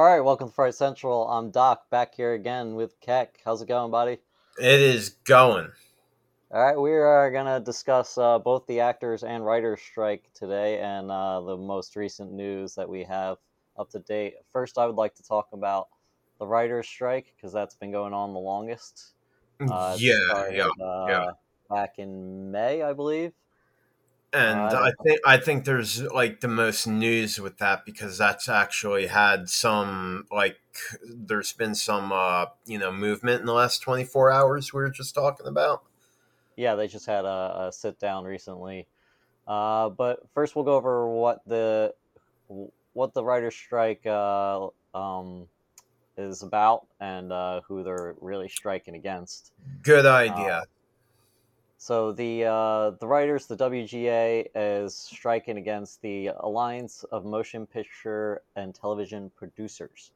All right, welcome to Fright Central. I'm Doc, back here again with Keck. How's it going, buddy? It is going. All right, we are going to discuss uh, both the actors and writers strike today and uh, the most recent news that we have up to date. First, I would like to talk about the writers strike because that's been going on the longest. Uh, yeah, started, yeah, uh, yeah. Back in May, I believe. And Uh, I think I think there's like the most news with that because that's actually had some like there's been some uh you know movement in the last 24 hours we were just talking about. Yeah, they just had a, a sit down recently. Uh, but first, we'll go over what the what the writer strike uh, um, is about and uh, who they're really striking against. Good idea. So the uh, the writers, the WGA, is striking against the Alliance of Motion Picture and Television Producers.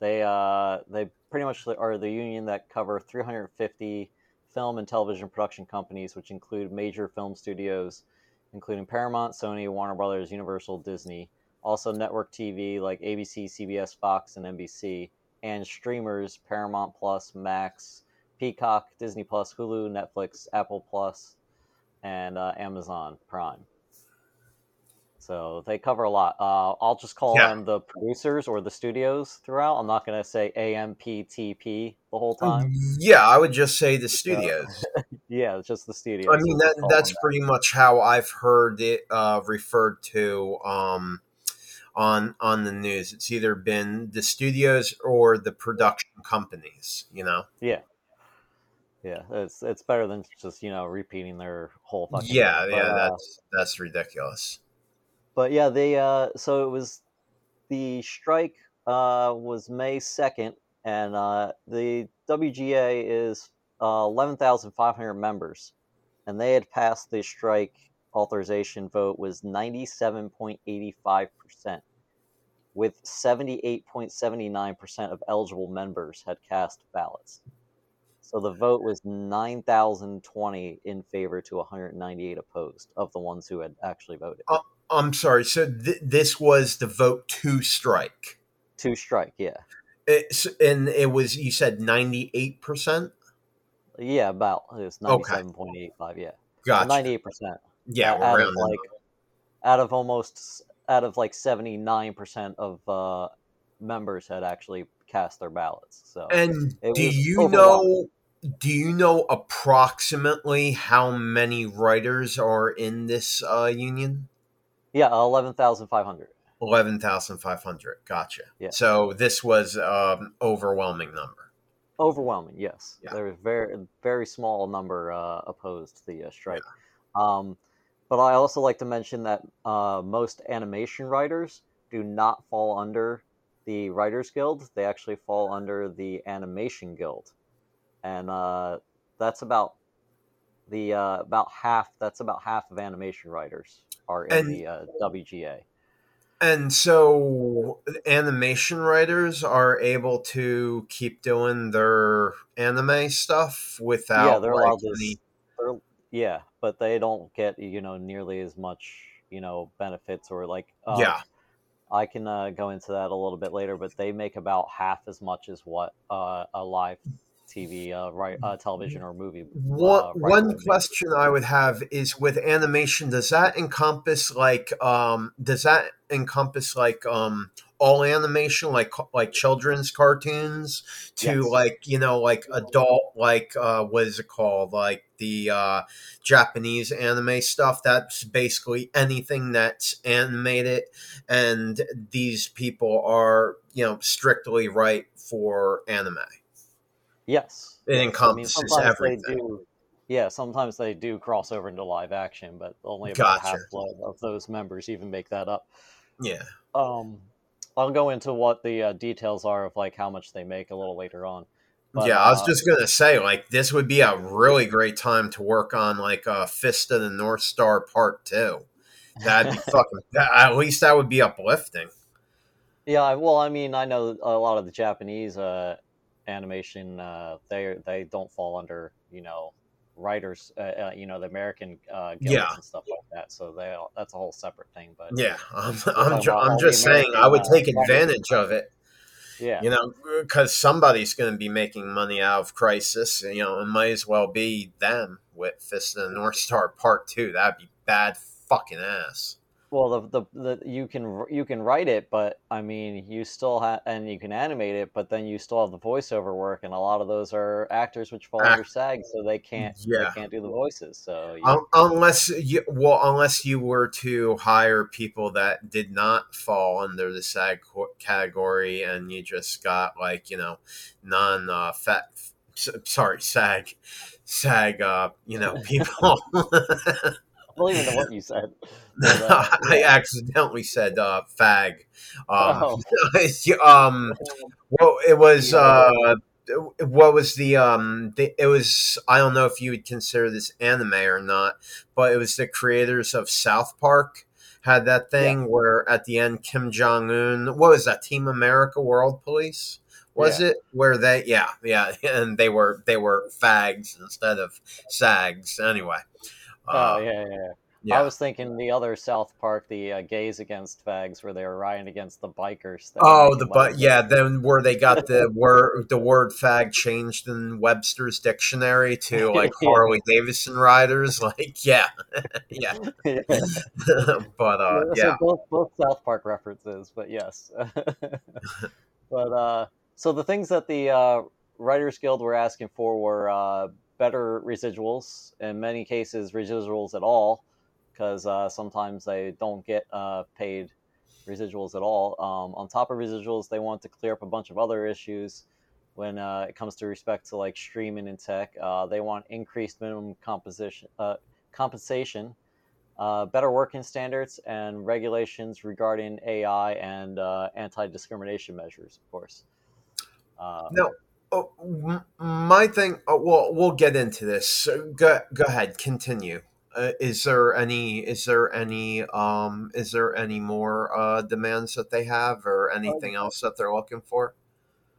They uh, they pretty much are the union that cover 350 film and television production companies, which include major film studios, including Paramount, Sony, Warner Brothers, Universal, Disney. Also, network TV like ABC, CBS, Fox, and NBC, and streamers Paramount Plus, Max, Peacock, Disney Plus, Hulu, Netflix, Apple Plus, and uh, Amazon Prime. So they cover a lot. Uh, I'll just call Yeah. them the producers or the studios throughout. I'm not going to say AMPTP the whole time. Yeah, I would just say the studios. Yeah, it's just the studios. I mean that that's pretty much how I've heard it uh, referred to um, on on the news. It's either been the studios or the production companies. You know. Yeah. Yeah, it's it's better than just you know repeating their whole fucking. Yeah, thing. yeah, But, uh, that's that's ridiculous. but yeah, they uh, so it was the strike uh, was May second, and uh, the WGA is uh, eleven thousand five hundred members, and they had passed the strike authorization vote was ninety seven point eighty five percent, with seventy eight point seventy nine percent of eligible members had cast ballots. So the vote was nine thousand twenty in favor to one hundred ninety eight opposed of the ones who had actually voted. I'm sorry. So th- this was the vote to strike. To strike, yeah. It's, and it was you said 98 percent. Yeah, about it's Okay. ninety seven point eight five. Yeah, Gotcha. ninety eight percent. yeah, out of like out of almost out of like seventy nine percent of uh, members had actually cast their ballots. So And do you know? Do you know approximately how many writers are in this uh, union? yeah, eleven thousand five hundred. Eleven thousand five hundred. Gotcha. Yeah. So this was um, overwhelming number. Overwhelming, yes. Yeah. There was very very small number uh, opposed the uh, strike. Um, but I also like to mention that uh, most animation writers do not fall under the Writers Guild. They actually fall under the Animation Guild, and uh, that's about the uh, about half. That's about half of animation writers are in And- the uh, WGA. And so animation writers are able to keep doing their anime stuff without yeah, they're like, allowed any- yeah, but they don't get you know nearly as much you know benefits or like uh, yeah. I can uh, go into that a little bit later, but they make about half as much as what uh, a live TV, uh, right, uh, television or movie. One, uh, writer one question I would have is with animation, does that encompass like um does that encompass like um all animation like like children's cartoons to Yes. like you know like adult like uh what is it called like the uh Japanese anime stuff that's basically anything that's animated and these people are you know strictly right for anime Yes, It yes. I mean, sometimes everything. They do, yeah, sometimes they do cross over into live action, but only about Gotcha. half of- of those members even make that up. yeah Um, I'll go into what the uh, details are of like how much they make a little later on. But, yeah, I was uh, just gonna say, like, this would be a really great time to work on like uh, Fist of the North Star Part Two. That'd be fucking. that- At least that would be uplifting. Yeah, well, I mean, I know a lot of the Japanese uh, animation. Uh, they they don't fall under you know writers. Uh, uh, you know the American uh, Yeah. and stuff like that. So they that's a whole separate thing. But Yeah, I'm, I'm, ju- I'm just saying, I would uh, take advantage of it. Yeah. You know, because somebody's going to be making money out of Crisis. You know, it might as well be them with Fist of the North Star Part Two. That'd be bad fucking ass. Well, the, the the you can you can write it, but I mean, you still have and you can animate it, but then you still have the voiceover work, and a lot of those are actors which fall Act- under SAG, so they can't Yeah. they can't do the voices. So you, Un- unless you well, unless you were to hire people that did not fall under the SAG category, and you just got like you know non uh, fat. Sorry, SAG, SAG. Uh, you know people. I don't even know what you said. But, uh, I yeah. accidentally said uh, fag. Um, Oh. um, well, it was. Uh, what was the um? The, it was. I don't know if you would consider this anime or not, but it was the creators of South Park had that thing where at the end Kim Jong Un. What was that? Team America World Police. Was it where they? Yeah, yeah, and they were they were fags instead of sags. Anyway. Oh Uh, yeah, yeah, yeah. yeah. I was thinking the other South Park, the uh, gays against fags, where they were rioting against the bikers. Oh, the but yeah, then where they got the word the word fag changed in Webster's dictionary to like. Harley Davidson riders, like yeah, yeah. Yeah. but uh, so yeah, both both South Park references, but yes. but uh, so the things that the uh, Writers Guild were asking for were uh, better residuals. In many cases, residuals at all, because uh, sometimes they don't get uh, paid residuals at all. Um, on top of residuals, they want to clear up a bunch of other issues when uh, it comes to respect to like streaming and tech. Uh, they want increased minimum composition uh, compensation uh, better working standards and regulations regarding AI and uh, anti-discrimination measures, of course. Uh, no. Oh, my thing. Oh, well, we'll get into this. So go go ahead, continue. Uh, is there any? Is there any? Um, is there any more uh, demands that they have, or anything else that they're looking for?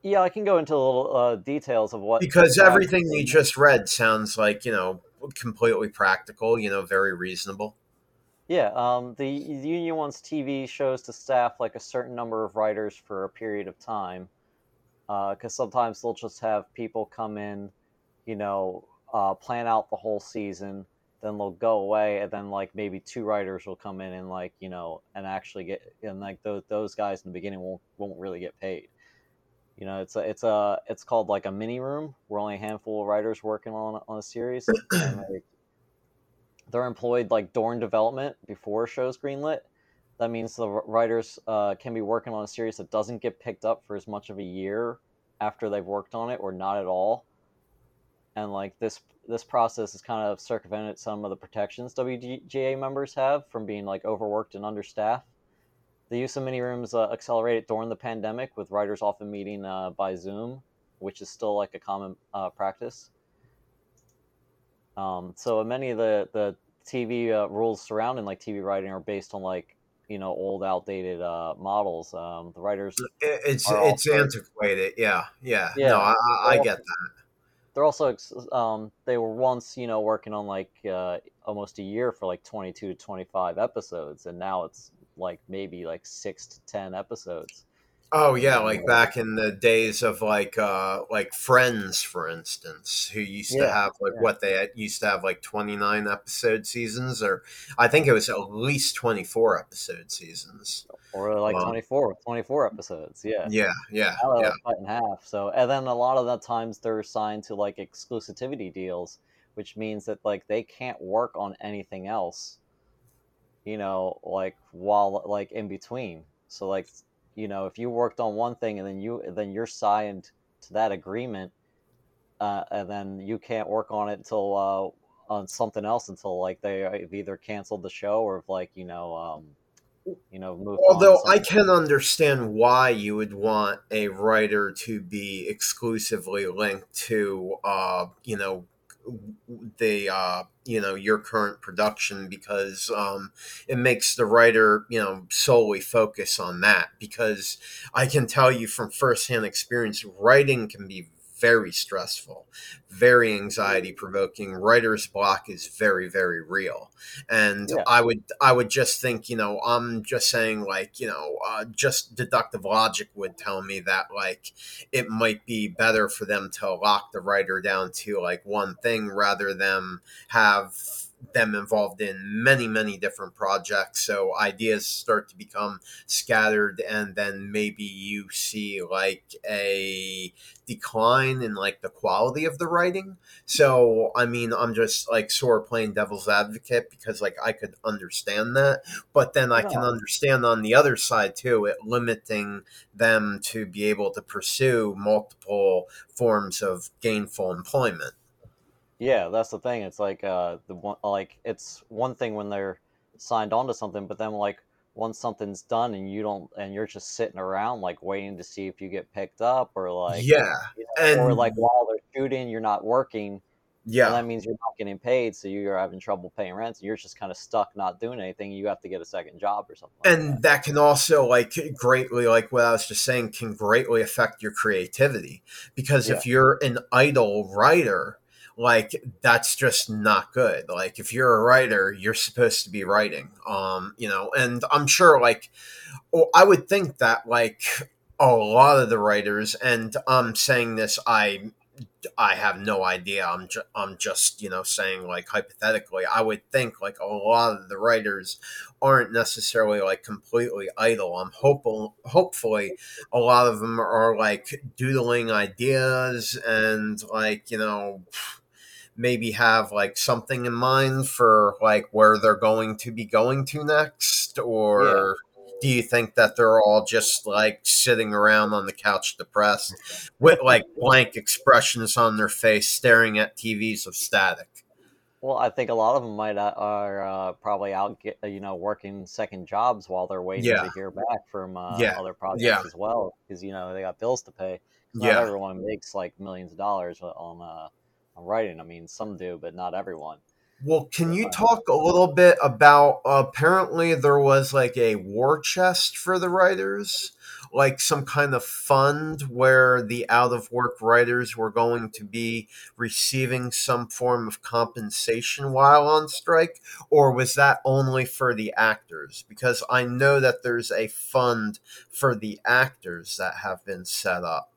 yeah, I can go into a little uh, details of what because everything you just read sounds like you know completely practical you know very reasonable Yeah, um, the, the union wants TV shows to staff like a certain number of writers for a period of time, because sometimes they'll just have people come in, you know, uh, plan out the whole season, then they'll go away, and then like maybe two writers will come in and like you know and actually get and like those those guys in the beginning won't won't really get paid. You know, it's a it's a it's called like a mini room where only a handful of writers working on on a series, and they, they're employed like during development before a show's greenlit. That means the writers uh, can be working on a series that doesn't get picked up for as much of a year after they've worked on it, or not at all. And like this, this process has kind of circumvented some of the protections WGA members have from being like overworked and understaffed. The use of mini rooms uh, accelerated during the pandemic, with writers often meeting uh, by Zoom, which is still like a common uh, practice. Um, so many of the the TV uh, rules surrounding like TV writing are based on like you know old, outdated uh, models. Um, the writers it's it's antiquated yeah yeah, Yeah. no i, I, get that they're also um, they were once you know working on like uh, almost a year for like 22 to 25 episodes and now it's like maybe like six to ten episodes oh yeah like back in the days of like uh like friends for instance who used to have like yeah. what they used to have like 29 episode seasons or i think it was at least 24 episode seasons or like Wow. 24 24 episodes yeah yeah yeah now yeah cut in half so and then a lot of the times they're signed to like exclusivity deals which means that like they can't work on anything else you know like while like in between so like you know if you worked on one thing and then you then you're signed to that agreement uh, and then you can't work on it until uh, on something else until like they have either canceled the show or have like you know um you know moved Although I can understand why you would want a writer to be exclusively linked to, uh, you know, the uh, you know your current production because um, it makes the writer you know solely focus on that. Because I can tell you from firsthand experience, writing can be very stressful, very anxiety provoking. Writer's block is very, very real. And Yeah. I would, I would just think, you know, I'm just saying, like, you know, uh, just deductive logic would tell me that, like, it might be better for them to lock the writer down to like one thing rather than have them involved in many many different projects. So ideas start to become scattered and then maybe you see like a decline in like the quality of the writing. So i mean i'm just like sort of playing devil's advocate because like i could understand that but then i can understand on the other side too it limiting them to be able to pursue multiple forms of gainful employment Yeah, that's the thing. It's like uh the one like it's one thing when they're signed on to something, but then like once something's done and you don't and you're just sitting around like waiting to see if you get picked up or like yeah you know, or like while they're shooting you're not working yeah and that means you're not getting paid so you're having trouble paying rent so you're just kind of stuck not doing anything you have to get a second job or something like and that can also like greatly like what i was just saying can greatly affect your creativity because if you're an idle writer like that's just not good like if you're a writer you're supposed to be writing um you know and i'm sure like i would think that like a lot of the writers and i'm saying this i I have no idea. I'm ju- I'm just you know saying like hypothetically. I would think like a lot of the writers aren't necessarily like completely idle. I'm hopeful. Hopefully, a lot of them are like doodling ideas and like you know maybe have like something in mind for like where they're going to be going to next or do you think that they're all just like sitting around on the couch depressed with like blank expressions on their face staring at TVs of static Well, I think a lot of them might uh, are uh, probably out, get, uh, you know, working second jobs while they're waiting Yeah. to hear back from uh, Yeah. other projects Yeah. as well, because you know they got bills to pay. Not yeah everyone makes like millions of dollars on uh, on writing. I mean, some do, but not everyone. Well, can you uh, talk a little bit about? apparently, there was like a war chest for the writers, like some kind of fund where the out of work writers were going to be receiving some form of compensation while on strike, or was that only for the actors? Because I know that there's a fund for the actors that have been set up.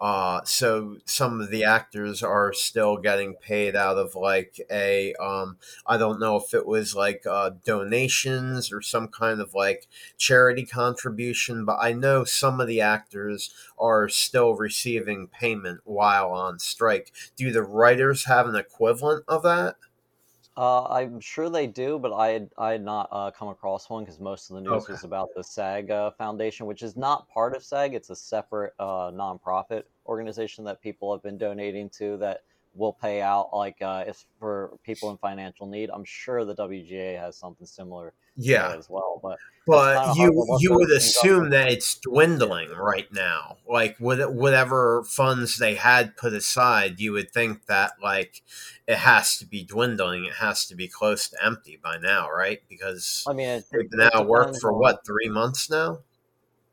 Uh, so some of the actors are still getting paid out of like a um, I don't know if it was like uh, donations or some kind of like charity contribution, but I know some of the actors are still receiving payment while on strike. Do the writers have an equivalent of that? Uh, I'm sure they do, but I had, I had not uh, come across one because most of the news Okay. was about the SAG uh, Foundation, which is not part of SAG. It's a separate uh, nonprofit organization that people have been donating to that will pay out like uh, if for people in financial need. I'm sure the WGA has something similar Yeah, as well. But but you you would assume that it's dwindling right now. Like with whatever funds they had put aside, you would think that like it has to be dwindling. It has to be close to empty by now, right? Because I mean, it, they've it, been out of work for what three months now.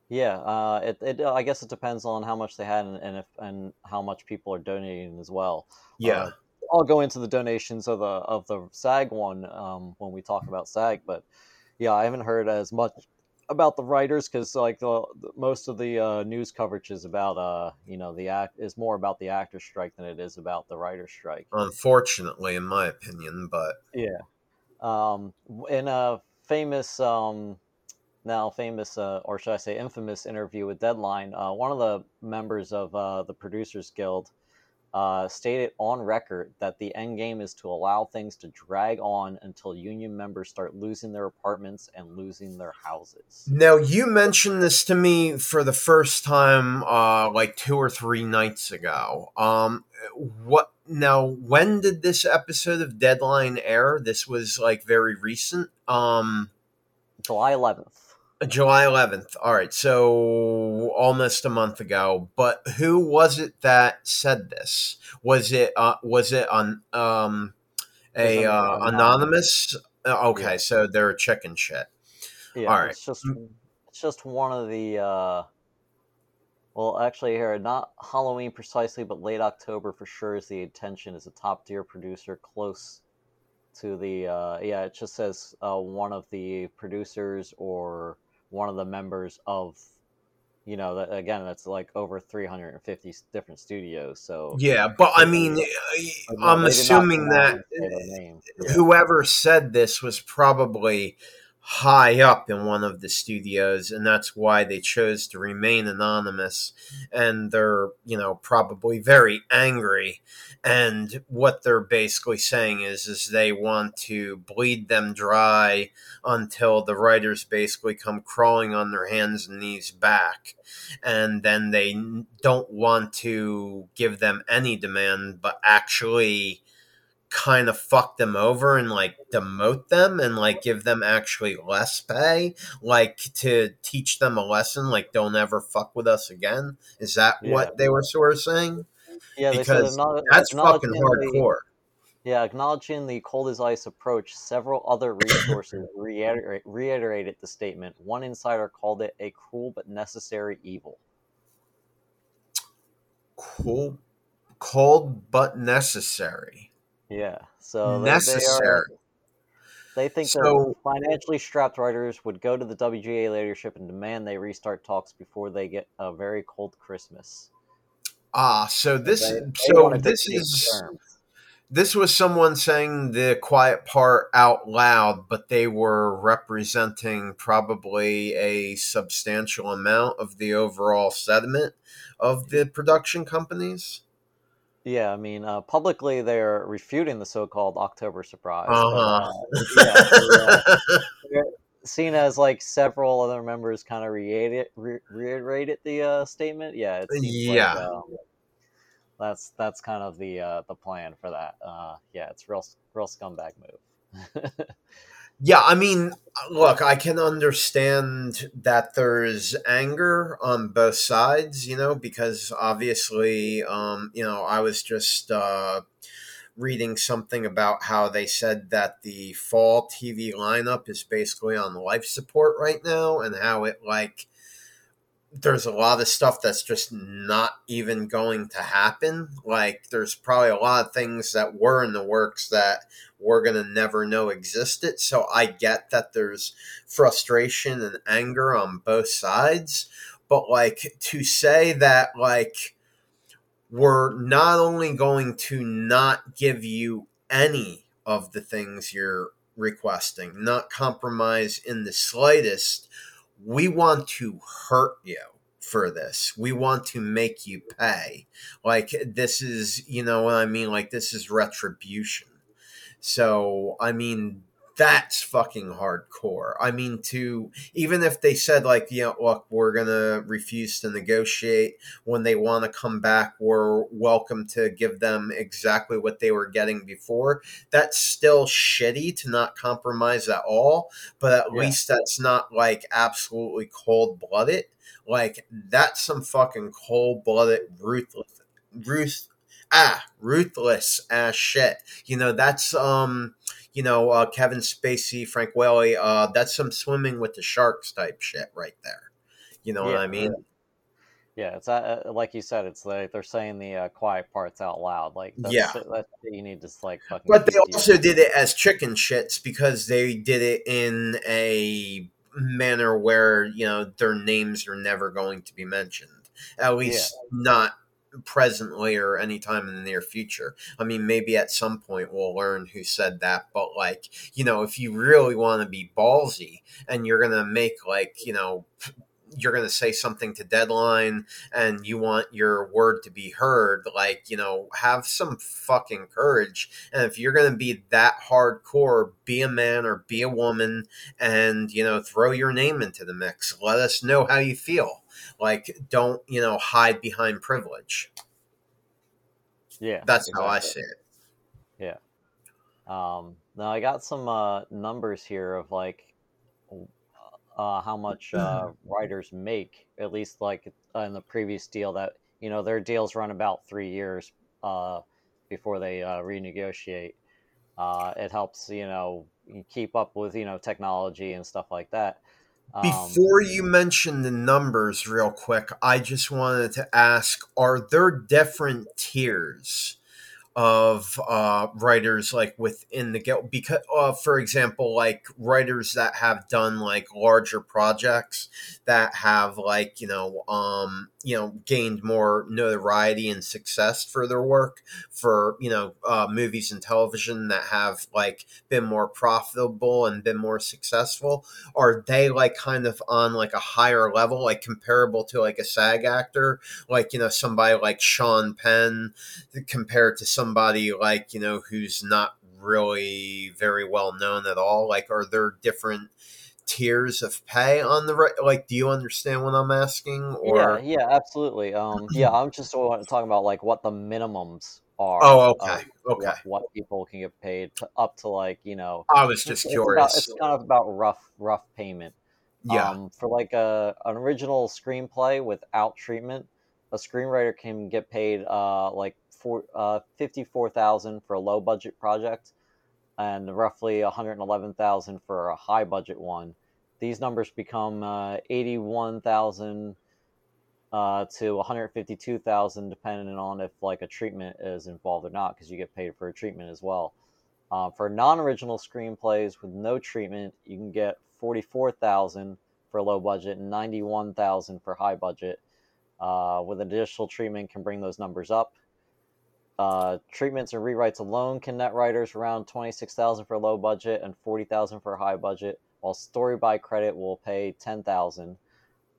Yeah, uh, it, it I guess it depends on how much they had and, and if and how much people are donating as well. Yeah, Uh, I'll go into the donations of the of the SAG one um, when we talk about SAG, but yeah, I haven't heard as much about the writers because like the, the most of the uh, news coverage is about uh you know the act is more about the actor strike than it is about the writer strike. unfortunately, in my opinion, but Yeah. Um, in a famous, um, now famous, uh, or should I say infamous interview with Deadline, uh, one of the members of uh, the Producers Guild uh, stated on record that the end game is to allow things to drag on until union members start losing their apartments and losing their houses. Now you mentioned this to me for the first time, uh, like two or three nights ago. Um, what now? When did this episode of Deadline air? This was like very recent. Um, July 11th. July 11th. All right, so almost a month ago. But who was it that said this? Was it uh, was it on um, a uh, an- anonymous? Uh, okay, Yeah. so they're chicken shit. Yeah, All right. it's just it's just one of the uh, Well, actually, here not Halloween precisely, but late October for sure is the intention. Is a top tier producer close to the uh, yeah. It just says uh, one of the producers or one of the members of you know that again that's like over 350 different studios so yeah but i mean i'm assuming that whoever said this was probably high up in one of the studios and that's why they chose to remain anonymous. And they're you know probably very angry. And what they're basically saying is is they want to bleed them dry until the writers basically come crawling on their hands and knees back. And then they don't want to give them any demand but actually kind of fuck them over and like demote them and like give them actually less pay, like to teach them a lesson, like don't ever fuck with us again. Is that yeah. what they were sort of saying? Yeah, because that's fucking hardcore. The, yeah, acknowledging the cold as ice approach, several other resources reiterate, reiterated the statement. One insider called it a cruel but necessary evil. Cool, cold but necessary. Yeah. So necessary. They, they, are, they think so, financially strapped writers would go to the WGA leadership and demand they restart talks before they get a very cold Christmas. Ah, so this they, so this is terms. this was someone saying the quiet part out loud, but they were representing probably a substantial amount of the overall sediment of the production companies. Yeah, I mean, uh, publicly they're refuting the so-called October surprise. Uh-huh. But, uh, yeah, seen as like several other members kind of reiterated, re- reiterated the uh, statement. Yeah, it yeah. Like, um, that's that's kind of the uh, the plan for that. Uh, yeah, it's real real scumbag move. Yeah, I mean, look, I can understand that there's anger on both sides, you know, because obviously, um, you know, I was just uh, reading something about how they said that the fall TV lineup is basically on life support right now and how it, like, there's a lot of stuff that's just not even going to happen. Like, there's probably a lot of things that were in the works that we're going to never know existed. So I get that there's frustration and anger on both sides. But, like, to say that, like, we're not only going to not give you any of the things you're requesting, not compromise in the slightest we want to hurt you for this. We want to make you pay. Like this is, you know what I mean? Like this is retribution. So, I mean, that's fucking hardcore. I mean, to even if they said like, you know, look, we're gonna refuse to negotiate when they want to come back, we're welcome to give them exactly what they were getting before. That's still shitty to not compromise at all, but at yeah. least that's not like absolutely cold blooded. Like that's some fucking cold blooded, ruthless, ruth, ah, ruthless ass shit. You know, that's um you know, uh, Kevin Spacey, Frank Whaley, uh, that's some swimming with the sharks type shit right there. You know yeah, what I mean? Yeah, it's uh, uh, like you said. It's like they're saying the uh, quiet parts out loud. Like, that's, yeah, that's, you need to like fucking. But they also did it as chicken shits because they did it in a manner where you know their names are never going to be mentioned. At least yeah. not presently or anytime in the near future. I mean, maybe at some point we'll learn who said that, but like, you know, if you really want to be ballsy and you're going to make like, you know, you're going to say something to deadline and you want your word to be heard like you know have some fucking courage and if you're going to be that hardcore be a man or be a woman and you know throw your name into the mix let us know how you feel like, don't you know hide behind privilege. Yeah, that's exactly. how I see it. Yeah. Um, now I got some uh, numbers here of like uh, how much uh, writers make. At least like in the previous deal, that you know their deals run about three years uh, before they uh, renegotiate. Uh, it helps you know keep up with you know technology and stuff like that. Um, Before you mention the numbers, real quick, I just wanted to ask: Are there different tiers of uh, writers like within the guild? Because, uh, for example, like writers that have done like larger projects that have like you know um, you know gained more notoriety and success for their work for you know uh, movies and television that have like been more profitable and been more successful are they like kind of on like a higher level like comparable to like a sag actor like you know somebody like sean penn compared to somebody like you know who's not really very well known at all like are there different tiers of pay on the right like do you understand what i'm asking or yeah, yeah, absolutely. Um, yeah, I'm just talking about like what the minimums are. oh okay okay what, what people can get paid to, up to like you know i was it's, just it's about curious it's kind of about rough rough payment. yeah Um, for like a an original screenplay without treatment, a screenwriter can get paid uh like four uh fifty four thousand for a low budget project, and roughly one hundred eleven thousand for a high budget one. These numbers become uh, eighty one thousand uh, to one hundred fifty two thousand, depending on if like a treatment is involved or not, because you get paid for a treatment as well. Uh, for non-original screenplays with no treatment, you can get forty-four thousand for low budget and ninety-one thousand for high budget. Uh, with additional treatment, can bring those numbers up. Uh, treatments and rewrites alone can net writers around twenty-six thousand for low budget and forty thousand for high budget, while story by credit will pay ten thousand.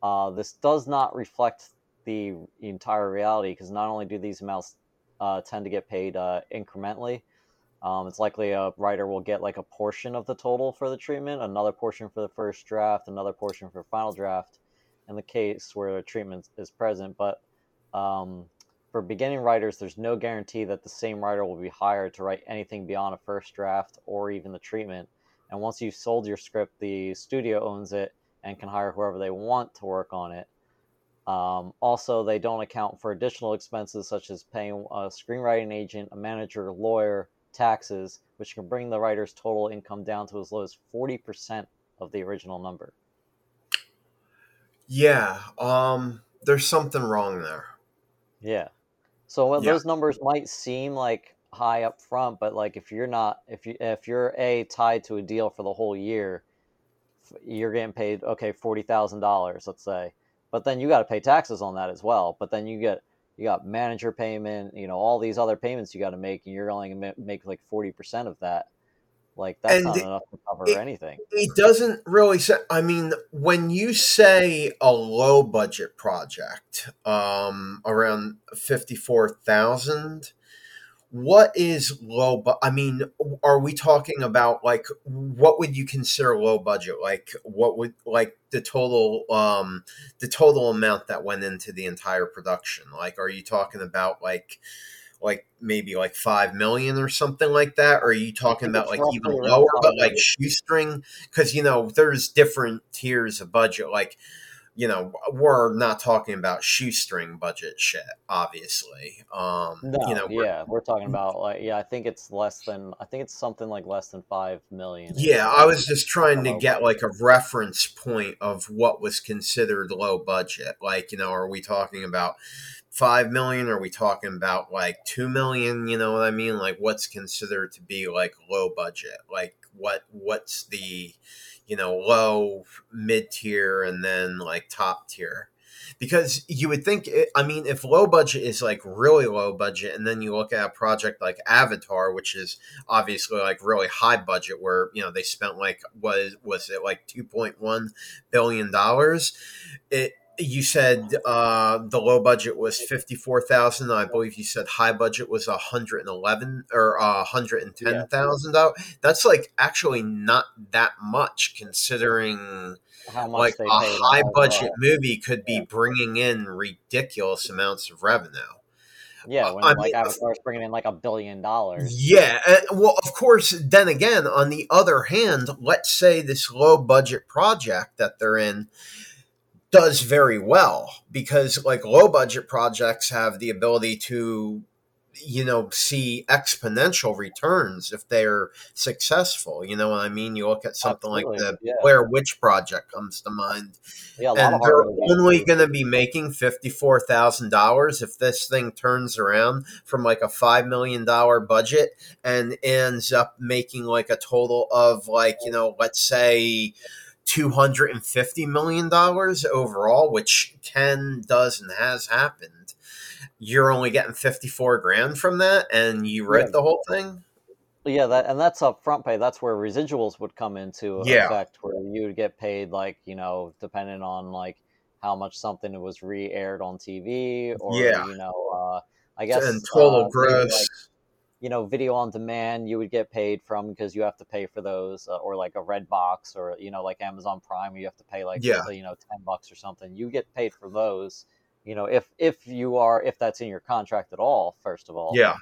Uh, this does not reflect the entire reality because not only do these amounts uh, tend to get paid uh, incrementally, um, it's likely a writer will get like a portion of the total for the treatment, another portion for the first draft, another portion for final draft, in the case where the treatment is present. But um, for beginning writers, there's no guarantee that the same writer will be hired to write anything beyond a first draft or even the treatment. And once you've sold your script, the studio owns it and can hire whoever they want to work on it. Um, also, they don't account for additional expenses such as paying a screenwriting agent, a manager, lawyer, taxes, which can bring the writer's total income down to as low as 40% of the original number. yeah um there's something wrong there Yeah. So well, Yeah. those numbers might seem like high up front, but like if you're not, if you if you're a tied to a deal for the whole year, you're getting paid okay forty thousand dollars, let's say, but then you got to pay taxes on that as well. But then you get you got manager payment, you know, all these other payments you got to make, and you're only gonna make like forty percent of that. Like that's And not it- enough to cover it- anything. it doesn't really say i mean when you say a low budget project um around 54000 what is low but i mean are we talking about like what would you consider low budget like what would like the total um the total amount that went into the entire production like are you talking about like like maybe like five million or something like that? Or are you talking about like even lower but like shoestring? Because you know there's different tiers of budget like you know we're not talking about shoestring budget shit obviously. Um No, you know we're- yeah, we're talking about like yeah, I think it's less than I think it's something like less than five million. yeah i was just trying to get like a reference point of what was considered low budget. Like you know are we talking about five million? Are we talking about like two million? You know what i mean? Like what's considered to be like low budget? Like what what's the you know low mid tier and then like top tier? Because you would think it, i mean if low budget is like really low budget and then you look at a project like avatar which is obviously like really high budget where you know they spent like was was it like 2.1 billion dollars? It you said uh, the low budget was fifty four thousand. I believe you said high budget was a hundred and eleven or uh, a one hundred and ten thousand dollars. That's like actually not that much considering how much like a high budget movie could be Yeah. bringing in ridiculous amounts of revenue. Yeah, uh, when I like mean, Avatar's bringing in like a billion dollars. Yeah, uh, well, of course. Then again, on the other hand, let's say this low budget project that they're in does very well because, like, low budget projects have the ability to you know see exponential returns if they're successful you know what i mean you look at something Absolutely. like the yeah. blair witch project comes to mind yeah, and they're only going to be making $54000 if this thing turns around from like a $5 million budget and ends up making like a total of like you know let's say $250 million overall which can does and has happened you're only getting 54 grand from that and you read yeah. the whole thing yeah that and that's up front pay that's where residuals would come into yeah. effect where you would get paid like you know depending on like how much something was re-aired on tv or yeah. you know uh i guess and total uh, gross you know video on demand you would get paid from because you have to pay for those uh, or like a Redbox or you know like amazon prime you have to pay like yeah. you know 10 bucks or something. You get paid for those you know if if you are if that's in your contract at all first of all yeah.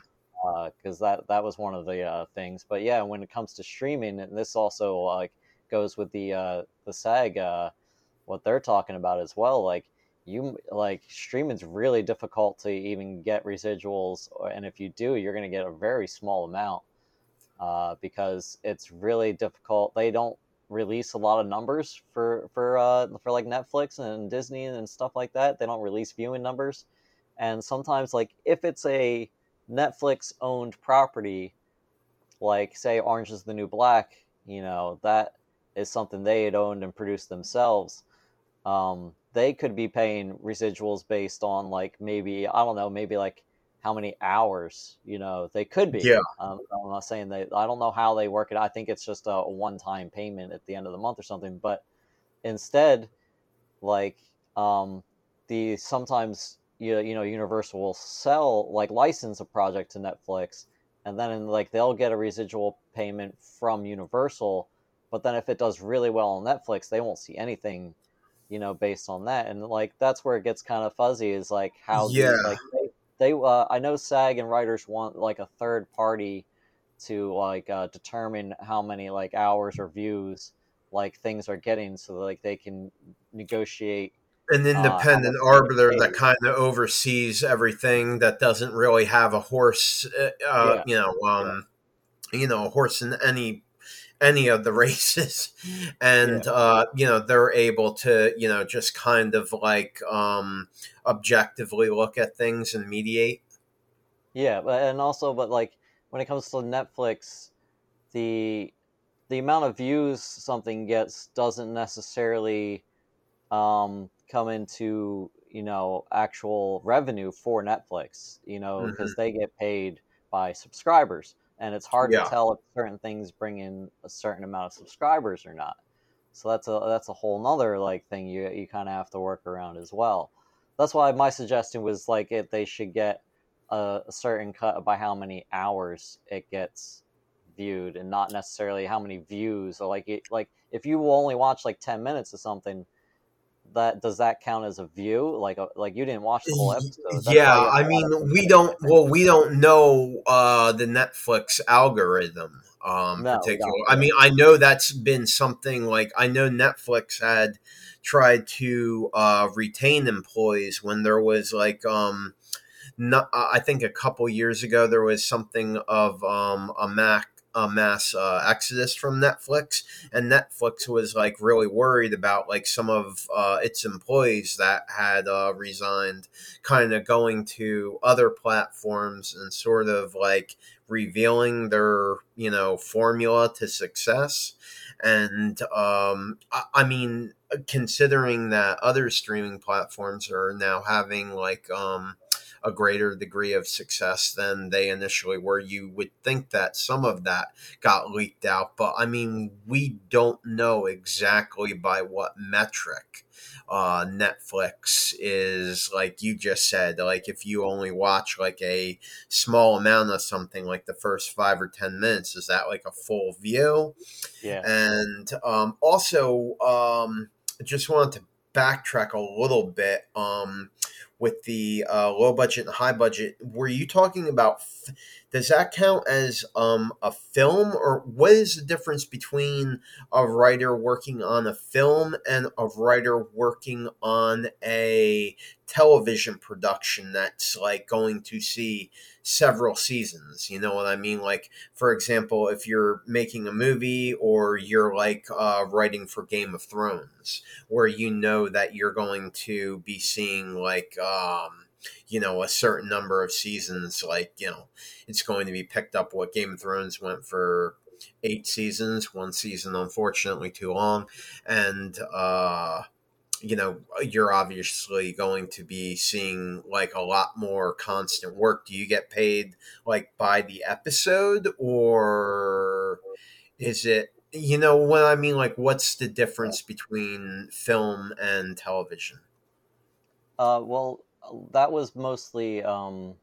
because uh, that that was one of the uh, things. But yeah when it comes to streaming and this also like goes with the uh the sag uh what they're talking about as well like you like streaming's really difficult to even get residuals and if you do you're going to get a very small amount uh, because it's really difficult they don't release a lot of numbers for for uh, for like Netflix and Disney and stuff like that. They don't release viewing numbers, and sometimes like if it's a Netflix owned property, like say Orange is the New Black, you know that is something they had owned and produced themselves. Um, they could be paying residuals based on like maybe I don't know maybe like how many hours you know they could be. Yeah. Um, i'm not saying they i don't know how they work it. I think it's just a one-time payment at the end of the month or something but instead like um the sometimes you, you know universal will sell like license a project to netflix and then in, like they'll get a residual payment from universal but then if it does really well on netflix they won't see anything you know based on that and like that's where it gets kind of fuzzy is like how yeah. These, like they, they uh, I know SAG and writers want like a third party to like uh, determine how many like hours or views like things are getting, so like they can negotiate an independent uh, arbiter that kind of oversees everything that doesn't really have a horse, uh, uh, yeah. you know, um, yeah. you know, a horse in any any of the races and yeah. uh, you know they're able to you know just kind of like um, objectively look at things and mediate yeah but, and also but like when it comes to netflix the the amount of views something gets doesn't necessarily um, come into you know actual revenue for netflix you know because mm-hmm. they get paid by subscribers and it's hard yeah. to tell if certain things bring in a certain amount of subscribers or not. So that's a that's a whole nother like thing you you kind of have to work around as well. That's why my suggestion was like it they should get a, a certain cut by how many hours it gets viewed and not necessarily how many views or like it, like if you only watch like 10 minutes of something that does that count as a view? Like, a, like you didn't watch the whole episode. That's yeah, I mean, we don't. Well, we don't know uh, the Netflix algorithm. Um, no, particular. I mean, I know that's been something like I know Netflix had tried to uh, retain employees when there was like um, not, I think a couple years ago there was something of um, a Mac a mass uh, exodus from Netflix, and Netflix was like really worried about like some of uh, its employees that had uh, resigned, kind of going to other platforms and sort of like revealing their you know formula to success. And um, I, I mean, considering that other streaming platforms are now having like um, a greater degree of success than they initially were. You would think that some of that got leaked out, but I mean, we don't know exactly by what metric uh, Netflix is like you just said. Like if you only watch like a small amount of something, like the first five or ten minutes, is that like a full view? Yeah. And um, also, um, just wanted to backtrack a little bit. Um, with the uh, low budget and high budget, were you talking about f- does that count as um, a film, or what is the difference between a writer working on a film and a writer working on a television production that's like going to see several seasons. You know what I mean? Like, for example, if you're making a movie or you're like uh, writing for Game of Thrones, where you know that you're going to be seeing like, um, you know, a certain number of seasons, like, you know, it's going to be picked up what Game of Thrones went for eight seasons, one season, unfortunately, too long. And, uh, you know you're obviously going to be seeing like a lot more constant work do you get paid like by the episode or is it you know what i mean like what's the difference between film and television uh well that was mostly um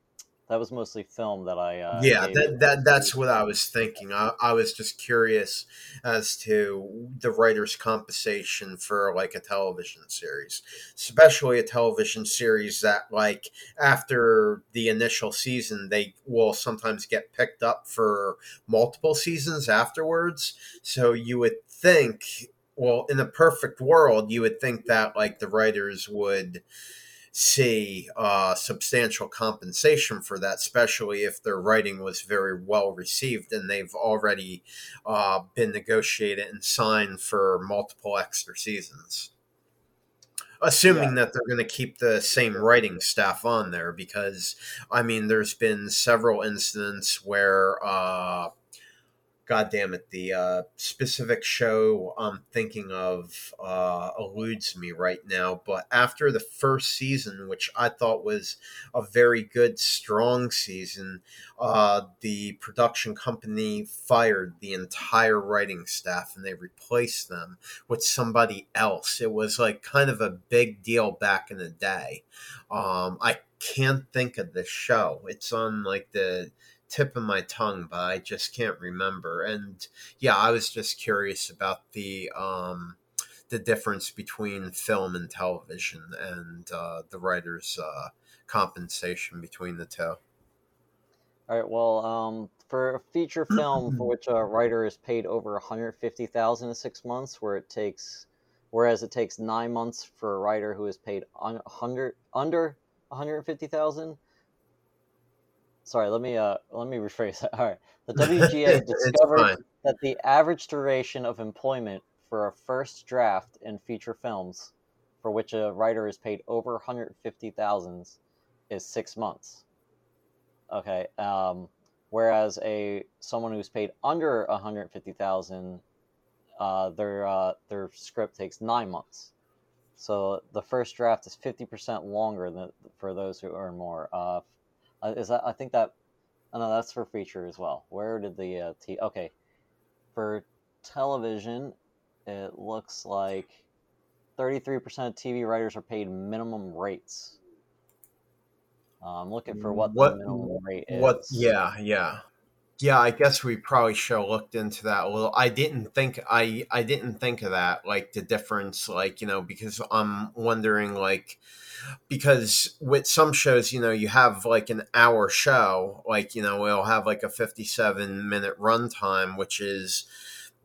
that was mostly film that I. Uh, yeah, that, that that's what I was thinking. I, I was just curious as to the writer's compensation for like a television series, especially a television series that like after the initial season they will sometimes get picked up for multiple seasons afterwards. So you would think, well, in a perfect world, you would think that like the writers would see uh, substantial compensation for that, especially if their writing was very well received and they've already uh, been negotiated and signed for multiple extra seasons. Assuming yeah. that they're going to keep the same writing staff on there, because I mean, there's been several incidents where uh, God damn it, the uh, specific show I'm thinking of uh, eludes me right now. But after the first season, which I thought was a very good, strong season, uh, the production company fired the entire writing staff and they replaced them with somebody else. It was like kind of a big deal back in the day. Um, I can't think of the show. It's on like the tip of my tongue, but I just can't remember. And yeah, I was just curious about the um, the difference between film and television and uh, the writer's uh, compensation between the two. All right. Well, um, for a feature film for which a writer is paid over 150,000 in six months, where it takes, whereas it takes nine months for a writer who is paid 100 under 150,000 sorry, let me uh let me rephrase that. All right, the WGA discovered that the average duration of employment for a first draft in feature films, for which a writer is paid over 150,000, is six months. Okay, um, whereas a someone who's paid under 150,000, uh, their uh, their script takes nine months. So the first draft is 50% longer than for those who earn more. Uh, uh, is that I think that oh no, that's for feature as well. Where did the uh, t okay for television? It looks like 33% of TV writers are paid minimum rates. Uh, I'm looking for what, what the minimum rate is. What? Yeah, yeah, yeah. I guess we probably should have looked into that a little. I didn't think I I didn't think of that, like the difference, like you know, because I'm wondering, like because with some shows, you know, you have like an hour show, like, you know, we'll have like a 57 minute runtime, which is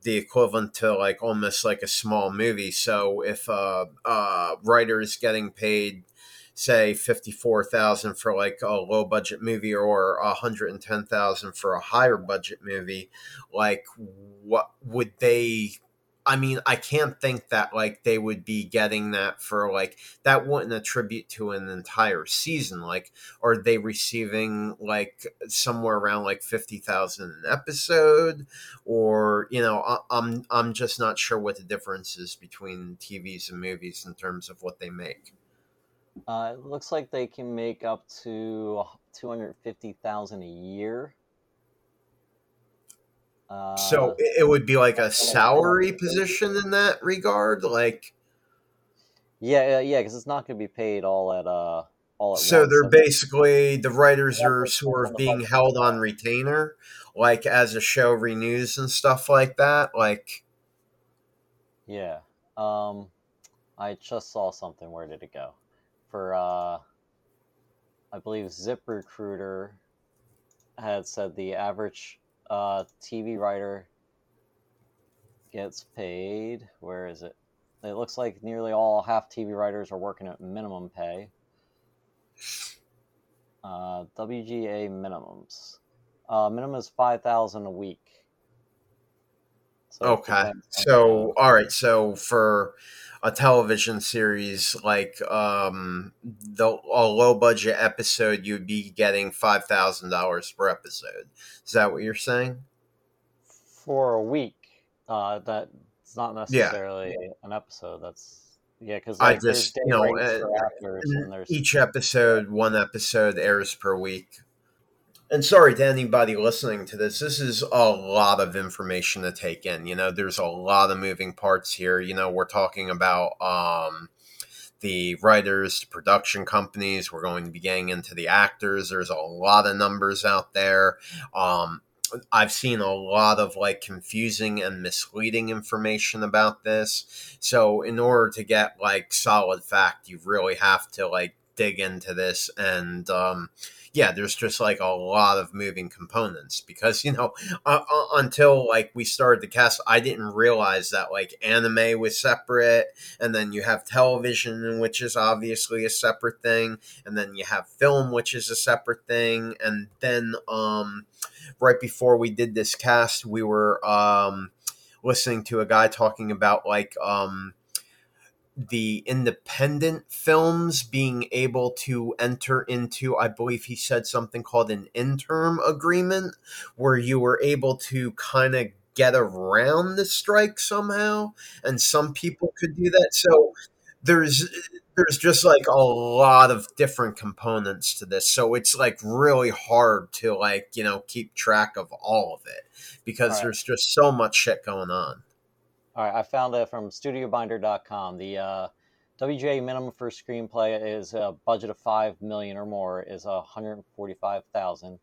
the equivalent to like almost like a small movie. So if a, a writer is getting paid, say 54,000 for like a low budget movie or 110,000 for a higher budget movie, like what would they I mean, I can't think that like they would be getting that for like that wouldn't attribute to an entire season. Like, are they receiving like somewhere around like fifty thousand an episode, or you know, I, I'm I'm just not sure what the difference is between TVs and movies in terms of what they make. Uh, it looks like they can make up to two hundred fifty thousand a year so uh, it would be like a salary position in that regard, like. Yeah, yeah, because it's not going to be paid all at uh all at so once. they're basically the writers are sort of being held on retainer, like as a show renews and stuff like that. Like, yeah, um, I just saw something. Where did it go? For uh, I believe Zip Recruiter had said the average uh, TV writer gets paid. Where is it? It looks like nearly all half TV writers are working at minimum pay. Uh, WGA minimums. Uh, minimum is five thousand a week. So okay. So all right. So for a television series like um, the a low budget episode, you'd be getting five thousand dollars per episode. Is that what you're saying? For a week, uh, that's not necessarily yeah. an episode. That's yeah, because like, I just you know uh, each episode, one episode airs per week. And sorry to anybody listening to this. This is a lot of information to take in. You know, there's a lot of moving parts here. You know, we're talking about um, the writers, the production companies. We're going to be getting into the actors. There's a lot of numbers out there. Um, I've seen a lot of like confusing and misleading information about this. So, in order to get like solid fact, you really have to like dig into this and um, yeah, there's just like a lot of moving components because you know uh, uh, until like we started the cast, I didn't realize that like anime was separate, and then you have television, which is obviously a separate thing, and then you have film, which is a separate thing, and then um, right before we did this cast, we were um, listening to a guy talking about like um the independent films being able to enter into, I believe he said something called an interim agreement, where you were able to kind of get around the strike somehow, and some people could do that. So there's there's just like a lot of different components to this so it's like really hard to like you know keep track of all of it because right. there's just so much shit going on all right, I found it from StudioBinder.com. The uh, WGA minimum for screenplay is a budget of five million or more is a hundred forty-five thousand.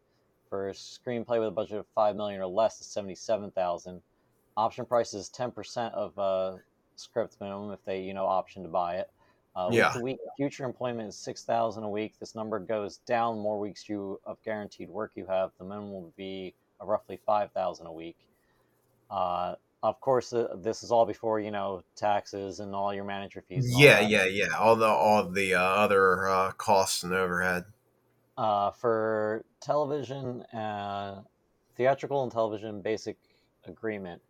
For a screenplay with a budget of five million or less is seventy-seven thousand. Option price is ten percent of uh, script minimum if they you know option to buy it. Uh, yeah. Week, future employment is six thousand a week. This number goes down more weeks you of guaranteed work you have. The minimum will be roughly five thousand a week. Uh, of course, uh, this is all before you know taxes and all your manager fees. Yeah, yeah, yeah. All the all the uh, other uh, costs and overhead. Uh, for television, uh, theatrical and television basic agreement,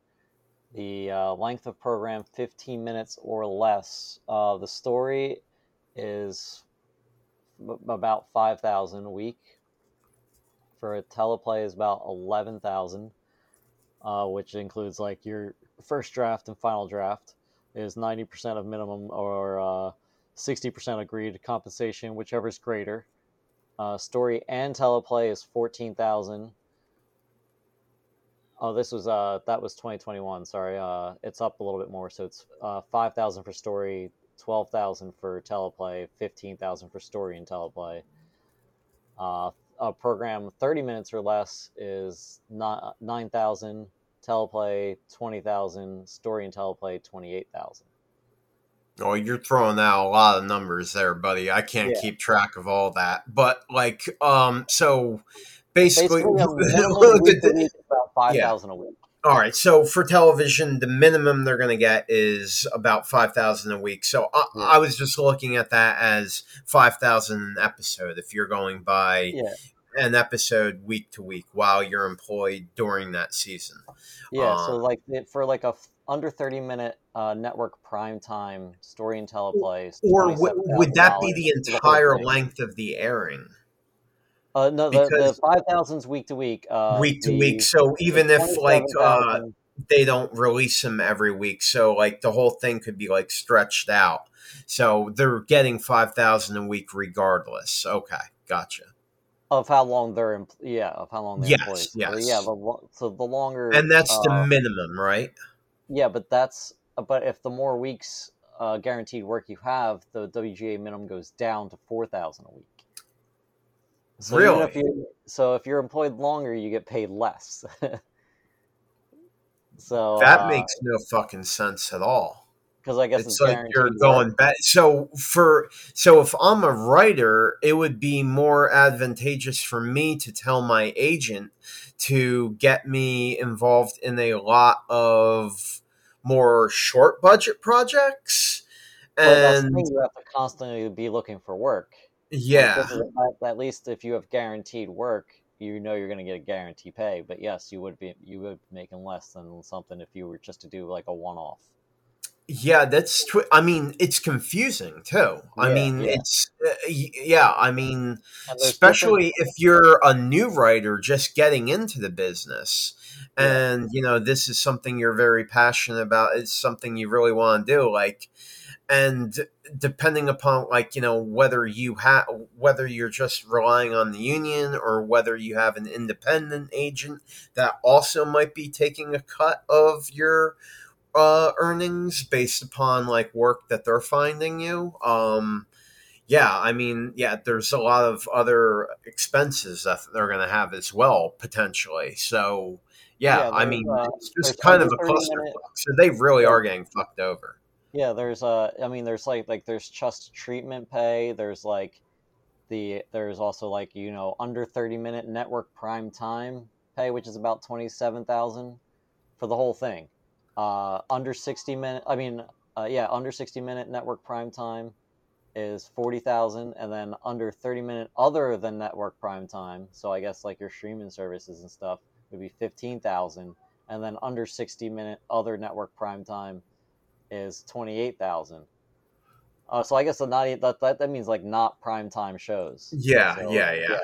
the uh, length of program fifteen minutes or less. the story is about five thousand a week. For a teleplay is about eleven thousand uh, which includes like your first draft and final draft, is 90% of minimum or uh, 60% agreed compensation, whichever is greater. Uh, story and teleplay is 14,000. Oh, this was uh that was 2021. Sorry, uh, it's up a little bit more, so it's uh 5,000 for story, 12,000 for teleplay, 15,000 for story and teleplay. Uh, a program 30 minutes or less is not 9,000, teleplay 20,000, story and teleplay 28,000. Oh, you're throwing out a lot of numbers there, buddy. I can't yeah. keep track of all that. But like um so basically, basically about 5,000 yeah. a week. All right. So for television, the minimum they're going to get is about five thousand a week. So I. I, was just looking at that as five thousand an episode. If you're going by yeah an episode week to week while you're employed during that season. Yeah, um, so like for like a under 30 minute uh, network prime time story and teleplay. Or w- would that be the entire the length of the airing? Uh, no, the, the 5,000's week to week. Uh, week to the, week. So even if like uh, they don't release them every week, so like the whole thing could be like stretched out. So they're getting 5,000 a week regardless. Okay, gotcha of how long they're empl- yeah of how long they're yes, employed. Yes, so, yeah. The, so the longer, and that's uh, the minimum, right? Yeah, but that's but if the more weeks uh, guaranteed work you have, the WGA minimum goes down to four thousand a week. So really? If you, so if you're employed longer, you get paid less. so that uh, makes no fucking sense at all. Because I guess it's, it's like you're going work. back. So for so if I'm a writer, it would be more advantageous for me to tell my agent to get me involved in a lot of more short budget projects. That's And thing, you have to constantly be looking for work. Yeah, is at, at least if you have guaranteed work, you know you're going to get a guarantee pay. But yes, you would be you would be making less than something if you were just to do like a one off. Yeah, that's tw- I mean, it's confusing too. I Yeah, mean, yeah. it's uh, yeah. I mean, different especially if you're a new writer just getting into the business, yeah. and you know this is something you're very passionate about. It's something you really want to do. Like, and depending upon like you know whether you have whether you're just relying on the union or whether you have an independent agent that also might be taking a cut of your uh, earnings based upon like work that they're finding you. Um, yeah, I mean, yeah, there's a lot of other expenses that they're going to have as well potentially. So yeah, Yeah, I mean, uh it's just kind of a clusterfuck. So they really are getting fucked over. yeah, there's uh I mean there's like like there's just treatment pay, there's like the there's also like you know under 30 minute network prime time pay which is about 27,000 for the whole thing. Uh under 60 minute I mean uh, yeah, under 60 minute network prime time is 40,000 and then under 30 minute other than network prime time, so I guess like your streaming services and stuff would be 15,000 and then under 60 minute other network prime time is 28,000. Uh, so I guess the not that, that that means like not prime time shows. Yeah, So yeah, yeah. yeah.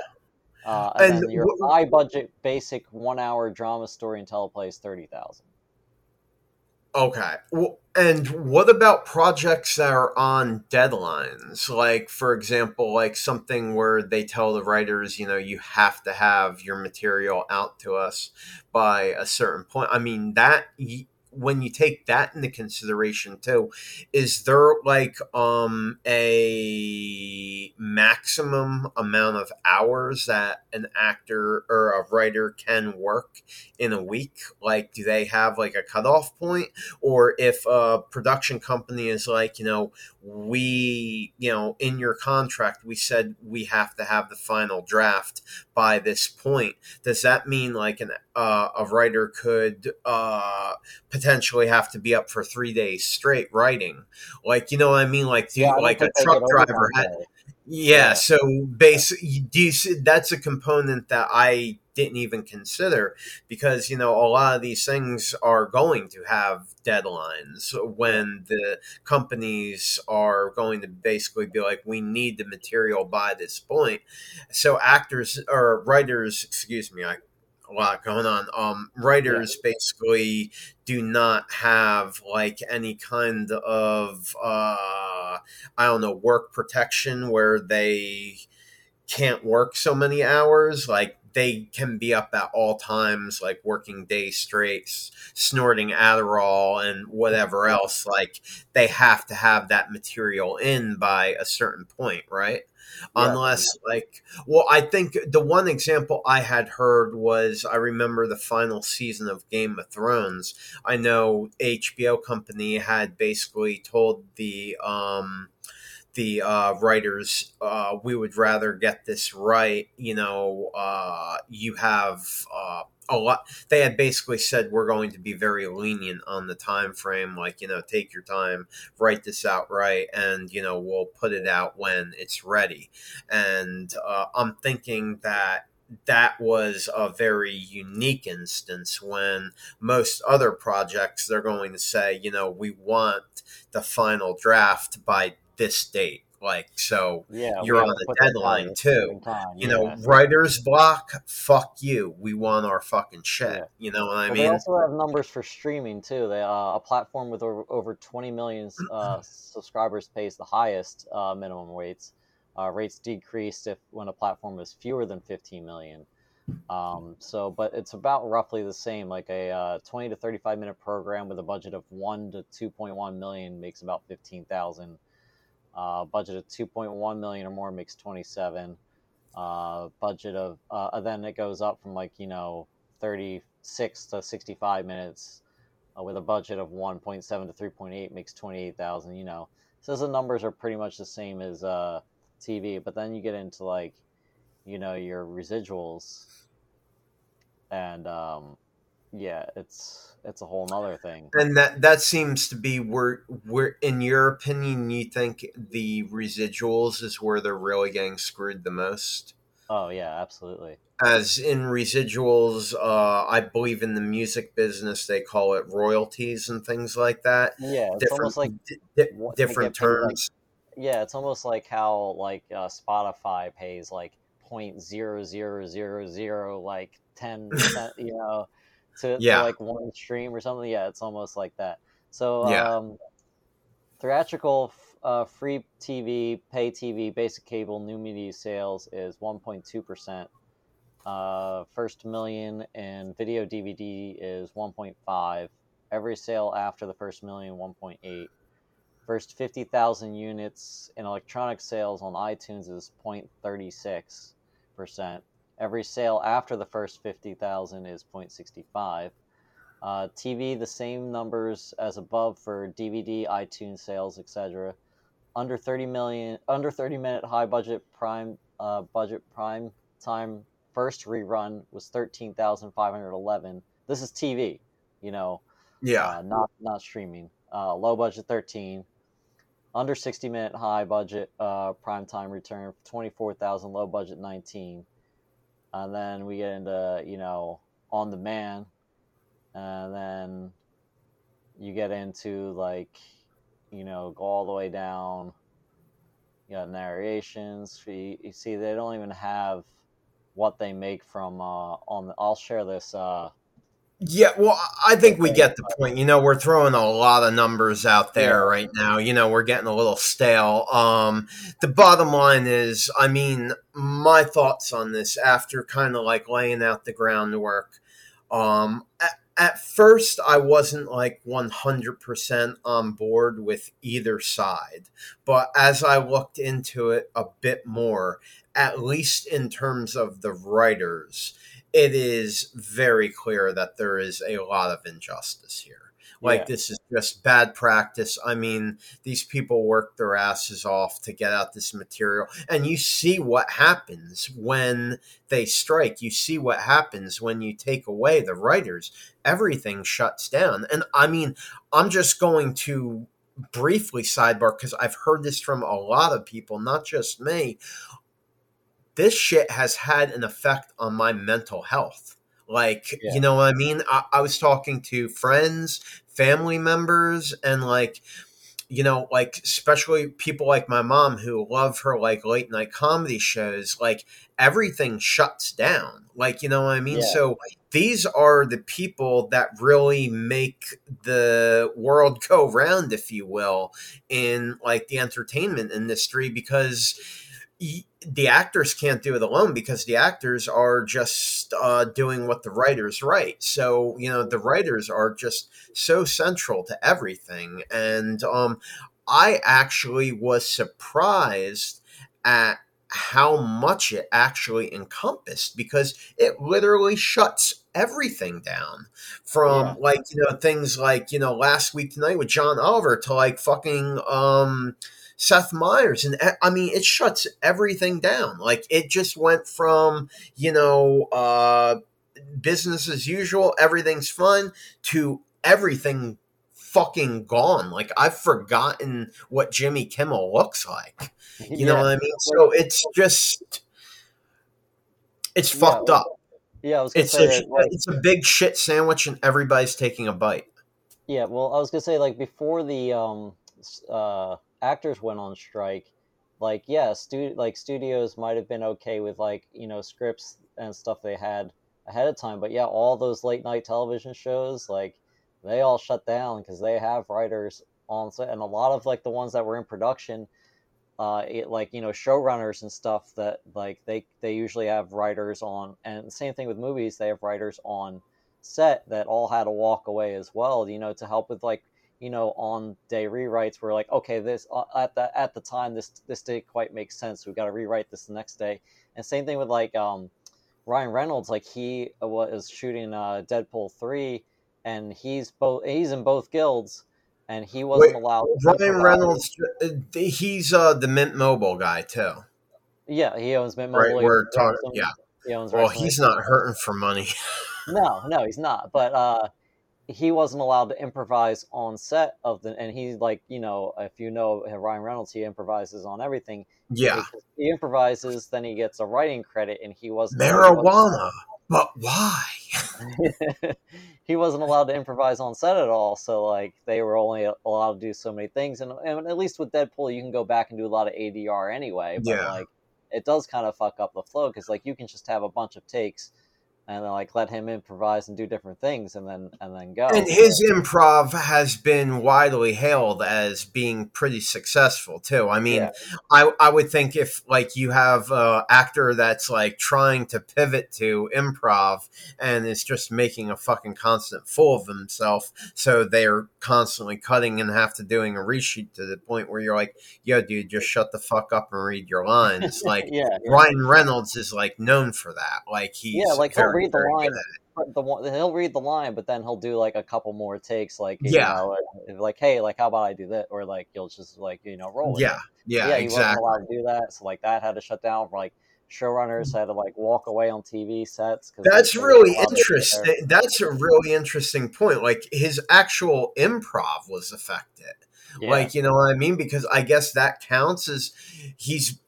Uh, and, And then your wh- high budget basic one hour drama story and teleplay is 30,000. Okay. Well, and what about projects that are on deadlines? Like, for example, like something where they tell the writers, you know, you have to have your material out to us by a certain point. I mean, that when you take that into consideration too, is there like um a maximum amount of hours that an actor or a writer can work in a week? Like, do they have like a cutoff point? or if a production company is like, you know, we, you know, in your contract, we said we have to have the final draft by this point. Does that mean like an uh, a writer could uh, potentially have to be up for three days straight writing? Like, you know what I mean? Like, Yeah, you, like a truck driver had, yeah, Yeah. so basically, do you see, that's a component that I didn't even consider because you know a lot of these things are going to have deadlines when the companies are going to basically be like we need the material by this point so actors or writers excuse me i a lot going on um Yeah. writers basically do not have like any kind of uh i don't know work protection where they can't work so many hours like they can be up at all times like working days straight snorting adderall and whatever else like they have to have that material in by a certain point right? Yeah. unless like well i think the one example i had heard was i remember the final season of game of thrones. I know hbo company had basically told the um the uh, writers, uh, we would rather get this right. You know, uh, you have uh, a lot. They had basically said we're going to be very lenient on the time frame. Like, you know, take your time, write this out right, and you know, we'll put it out when it's ready. And uh, I'm thinking that that was a very unique instance when most other projects they're going to say you know we want the final draft by this date like so Yeah, you're on to a put that by deadline too time. you know writer's block fuck you we want our fucking shit Yeah. you know what i Well, they mean also have numbers for streaming too. They uh, a platform with over, over 20 million uh, subscribers pays the highest uh, minimum rates. Uh, rates decreased if when a platform is fewer than 15 million. Um, so, but it's about roughly the same. Like a uh, 20 to 35 minute program with a budget of one to 2.1 million makes about 15,000. Uh, budget of 2.1 million or more makes 27. Uh, budget of uh, then it goes up from like you know 36 to 65 minutes uh, with a budget of 1.7 to 3.8 makes 28,000. You know, so the numbers are pretty much the same as uh, TV. But then you get into like, you know, your residuals, and um, yeah, it's it's a whole nother thing. And that that seems to be where where in your opinion you think the residuals is where they're really getting screwed the most. Oh yeah, absolutely. As in residuals, uh, I believe in the music business they call it royalties and things like that. Yeah, it's different, almost like di- different paid, like- terms. yeah, it's almost like how like uh, Spotify pays like point zero zero zero zero like ten percent, you know, to, to, Yeah. like one stream or something. Yeah, it's almost like that. So Yeah. um, theatrical, f- uh, free TV, pay TV, basic cable, new media sales is one point two percent. Uh, first million in video DVD is one point five. Every sale after the first million, one point eight. First 50,000 units in electronic sales on iTunes is 0.36%. Every sale after the first 50,000 is 0.65. Uh, TV, the same numbers as above for DVD, iTunes sales, etc. Under 30 million, under 30 minute high budget prime uh, budget prime time first rerun was 13,511. This is TV, you know, Yeah, uh, not not streaming. Uh, low budget 13, under 60 minute high budget uh, prime time return 24,000, low budget 19. And then we get into you know on demand, and then you get into like you know go all the way down. You got narrations. You, you see, they don't even have what they make from uh, on. The, I'll share this. Uh, Yeah, well, I think we get the point. You know, we're throwing a lot of numbers out there right now. You know, we're getting a little stale. Um, the bottom line is, I mean, my thoughts on this after kind of like laying out the groundwork. Um, at, at first, I wasn't like 100% on board with either side. But as I looked into it a bit more, at least in terms of the writers, it is very clear that there is a lot of injustice here. Like Yeah. this is just bad practice. I mean, these people work their asses off to get out this material, and you see what happens when they strike. You see what happens when you take away the writers. Everything shuts down. And I mean, I'm just going to briefly sidebar because I've heard this from a lot of people, not just me this shit has had an effect on my mental health. Like, Yeah. you know what I mean? I, I was talking to friends, family members, and like, you know, like, especially people like my mom who love her like late night comedy shows, like, everything shuts down. Like, you know what I mean? Yeah. So these are the people that really make the world go round, if you will, in like the entertainment industry because the actors can't do it alone because the actors are just uh, doing what the writers write. So you know the writers are just so central to everything, and um, I actually was surprised at how much it actually encompassed because it literally shuts everything down from Yeah. like you know things like you know last week tonight with John Oliver to like fucking um Seth Meyers and I mean it shuts everything down. Like it just went from you know uh business as usual everything's fun to everything fucking gone. Like I've forgotten what Jimmy Kimmel looks like. You know what I mean? So it's just it's Yeah, fucked well, up Yeah, I was gonna it's say a, that, like, it's a big shit sandwich and everybody's taking a bite. Yeah. Well, I was gonna say like before the um uh actors went on strike, like yeah, stu- like studios might have been okay with like you know scripts and stuff they had ahead of time, but yeah, all those late night television shows like they all shut down because they have writers on set, and a lot of like the ones that were in production. Uh, it, like you know showrunners and stuff that like they they usually have writers on and same thing with movies they have writers on set that all had to walk away as well you know to help with like you know on day rewrites we're like okay this uh, at the at the time this this didn't quite make sense We've got to rewrite this the next day and same thing with like um ryan reynolds like he was shooting uh deadpool 3 and he's both he's in both guilds, and he wasn't Wait, allowed. Ryan. Reynolds, uh, he's uh, the Mint Mobile guy too, Yeah, he owns Mint? Mobile. he We're talking, yeah. He owns Well, he's not hurting for money. No, no, he's not. But uh, he wasn't allowed to improvise on set of the, and he like, you know, if you know Ryan Reynolds, he improvises on everything. yeah, he improvises, then he gets a writing credit, and he wasn't marijuana, but why? he wasn't allowed to improvise on set at all. So like they were only allowed to do so many things, and, and at least with Deadpool, you can go back and do a lot of ADR anyway. But Yeah. like it does kind of fuck up the flow because like you can just have a bunch of takes and then like let him improvise and do different things, and then and then go. And his improv has been widely hailed as being pretty successful too. I mean, Yeah. I I would think if like you have a actor that's like trying to pivot to improv and is just making a fucking constant fool of himself, so they're constantly cutting and have to doing a reshoot to the point where you're like, yo, dude, just shut the fuck up and read your lines. Like yeah, Ryan Reynolds is like known for that. Like he's Yeah, like, he'll read the line, good at it. but the one he'll read the line, but then he'll do like a couple more takes, like you Yeah. know, like, hey, like how about I do that, or like you'll just like you know roll. Yeah, it. yeah, yeah, he wasn't allowed to do that, so like that had to shut down. Like showrunners had to like walk away on TV sets. That's really weren't allowed to be there. interesting. That's a really interesting point. Like his actual improv was affected. Yeah. Like you know what I mean? Because I guess that counts as he's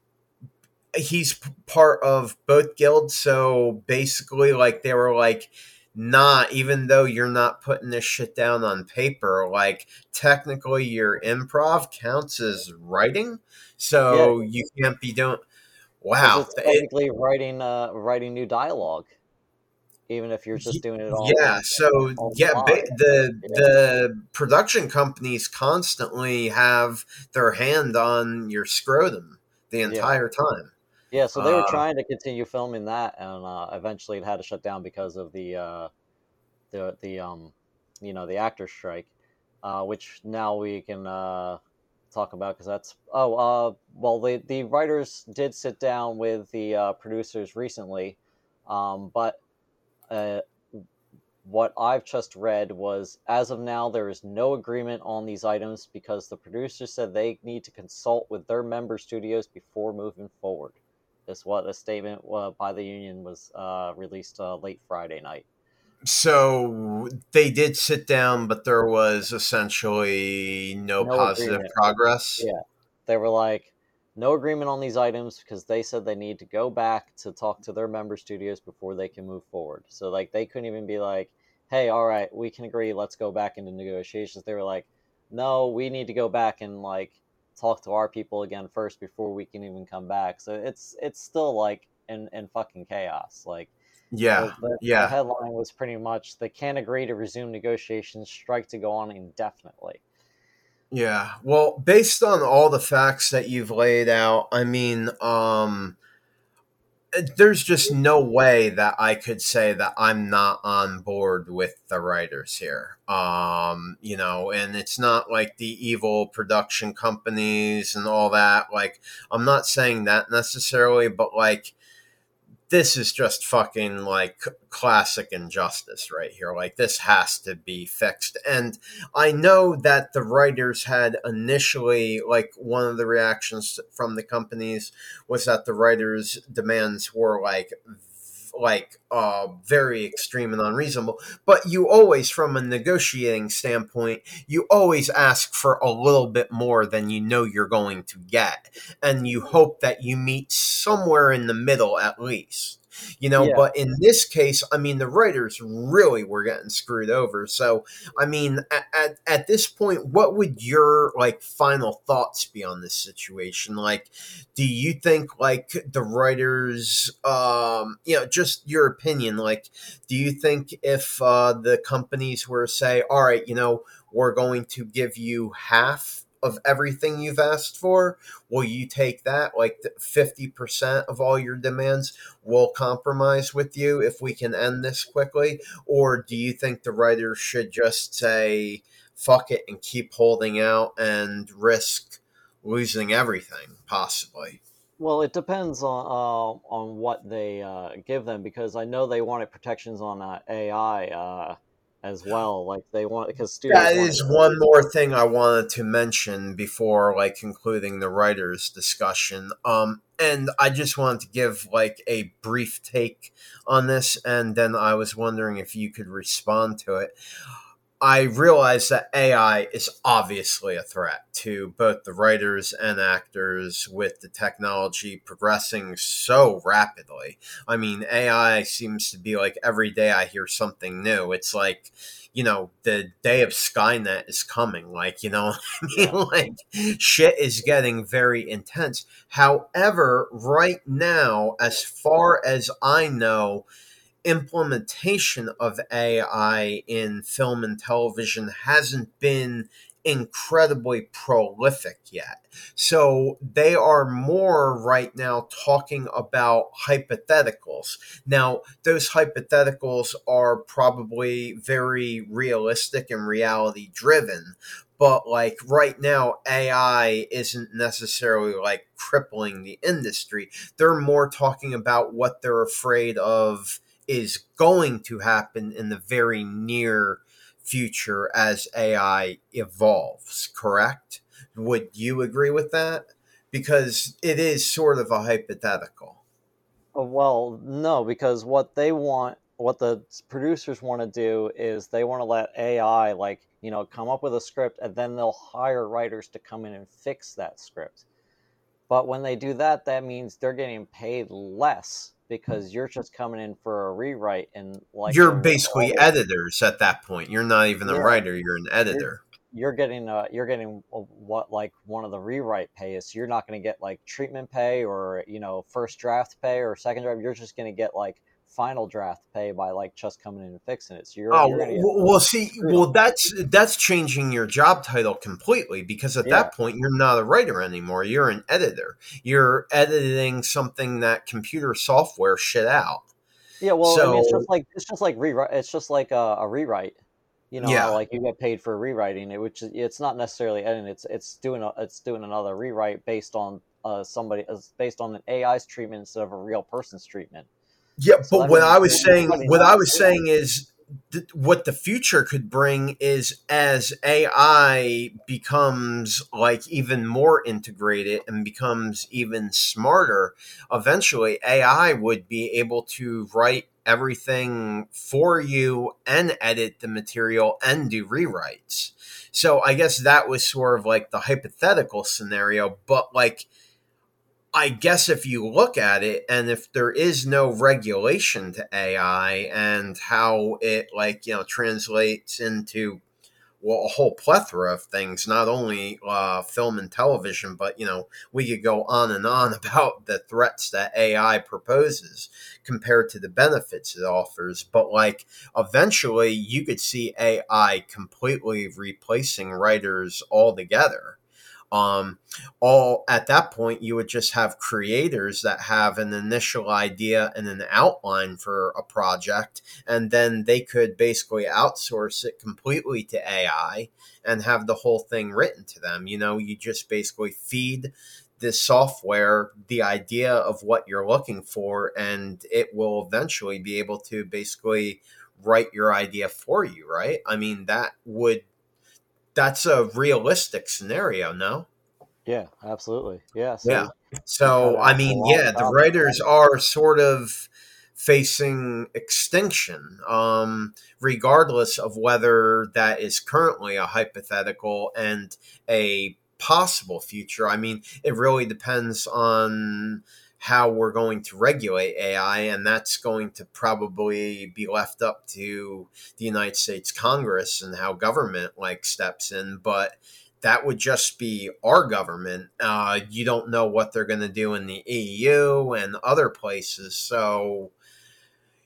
he's part of both guilds. So basically, like they were like. Not even though you're not putting this shit down on paper, like technically your improv counts as writing, so you can't be doing. Wow, it's it- writing uh writing new dialogue, even if you're just doing it all. yeah so on yeah the the Yeah. the production companies constantly have their hand on your scrotum the entire time Yeah, so they were Uh, trying to continue filming that, and uh, eventually it had to shut down because of the uh, the the um you know the actor strike, uh, which now we can uh, talk about because that's oh uh, well the the writers did sit down with the uh, producers recently, um, but uh, what I've just read was as of now there is no agreement on these items because the producers said they need to consult with their member studios before moving forward is what a statement uh, by the union was uh, released uh, late Friday night. So they did sit down but there was essentially no, No positive agreement. progress Yeah. They were like, no agreement on these items because they said they need to go back to talk to their member studios before they can move forward. So like they couldn't even be like, hey, all right, we can agree, let's go back into negotiations. They were like, no, we need to go back and like talk to our people again first before we can even come back. So it's it's still like in, in fucking chaos. Like yeah The, the- yeah. the headline was pretty much they can't agree to resume negotiations, strike to go on indefinitely. Yeah. Well, based on all the facts that you've laid out, I mean, um there's just no way that I could say that I'm not on board with the writers here. Um, you know, and it's not like the evil production companies and all that. Like I'm not saying that necessarily, but like this is just fucking like classic injustice right here. Like this has to be fixed. And I know that the writers had initially, like, one of the reactions from the companies was that the writers' demands were like, like, uh, very extreme and unreasonable. But you always, from a negotiating standpoint, you always ask for a little bit more than you know you're going to get, and you hope that you meet somewhere in the middle at least you know Yeah. but in this case i mean the writers really were getting screwed over so i mean at, at, at this point what would your like final thoughts be on this situation like do you think like the writers um you know just your opinion like do you think if uh the companies were to say all right you know we're going to give you half of everything you've asked for will you take that like 50% of all your demands will compromise with you if we can end this quickly? Or do you think the writers should just say, fuck it and keep holding out and risk losing everything, possibly? Well, it depends on uh, on what they uh, give them because I know they wanted protections on uh, AI uh, as well. Like they want because studios. That is one more thing I wanted to mention before like concluding the writers discussion. Um and I just wanted to give like a brief take on this and then I was wondering if you could respond to it. I realize that AI is obviously a threat to both the writers and actors with the technology progressing so rapidly. I mean, AI seems to be like every day I hear something new. It's like, you know, the day of Skynet is coming. Like, you know, I mean, like shit is getting very intense. However, right now, as far as I know, implementation of AI in film and television hasn't been incredibly prolific yet. So they are more right now talking about hypotheticals. Now, those hypotheticals are probably very realistic and reality driven. But like right now, AI isn't necessarily like crippling the industry. They're more talking about what they're afraid of is going to happen in the very near future as AI evolves, correct? Would you agree with that? Because it is sort of a hypothetical. Uh, Well, no, because what they want, what the producers want to do is they want to let AI, like, you know, come up with a script and then they'll hire writers to come in and fix that script. But when they do that, that means they're getting paid less because you're just coming in for a rewrite and like you're basically all editors at that point. You're not even a Yeah. writer, you're an editor. you're getting uh you're getting uh, what like one of the rewrite pay is so you're not going to get like treatment pay or you know first draft pay or second draft you're just going to get like final draft pay by like just coming in and fixing it so you're, Oh you're well, see, well that's that's changing your job title completely because at Yeah. that point you're not a writer anymore. You're an editor. You're editing something that computer software shit out. yeah well I mean, it's so- just like it's just like rewrite it's just like a, a rewrite you know Yeah. like you get paid for rewriting it which it's not necessarily editing it's it's doing a, it's doing another rewrite based on uh somebody uh, based on an AI's treatment instead of a real person's treatment Yeah, So but what I was saying, what I was saying is, th- what the future could bring is as AI becomes like even more integrated and becomes even smarter. Eventually, AI would be able to write everything for you and edit the material and do rewrites. So I guess that was sort of like the hypothetical scenario, but like I guess if you look at it and if there is no regulation to AI and how it like, you know, translates into well, a whole plethora of things, not only uh, film and television, but you know, we could go on and on about the threats that AI proposes compared to the benefits it offers. But like, eventually, you could see AI completely replacing writers altogether. Um, all at that point, you would just have creators that have an initial idea and an outline for a project, and then they could basically outsource it completely to AI and have the whole thing written to them. You know, you just basically feed this software the idea of what you're looking for, and it will eventually be able to basically write your idea for you, right? I mean, that would that's a realistic scenario, no? yeah absolutely yeah so Yeah. So, I mean, yeah, the writers are sort of facing extinction, um, regardless of whether that is currently a hypothetical and a possible future. I mean, it really depends on how we're going to regulate AI, and that's going to probably be left up to the United States Congress and how government like steps in. But that would just be our government. Uh, you don't know what they're going to do in the EU and other places. So,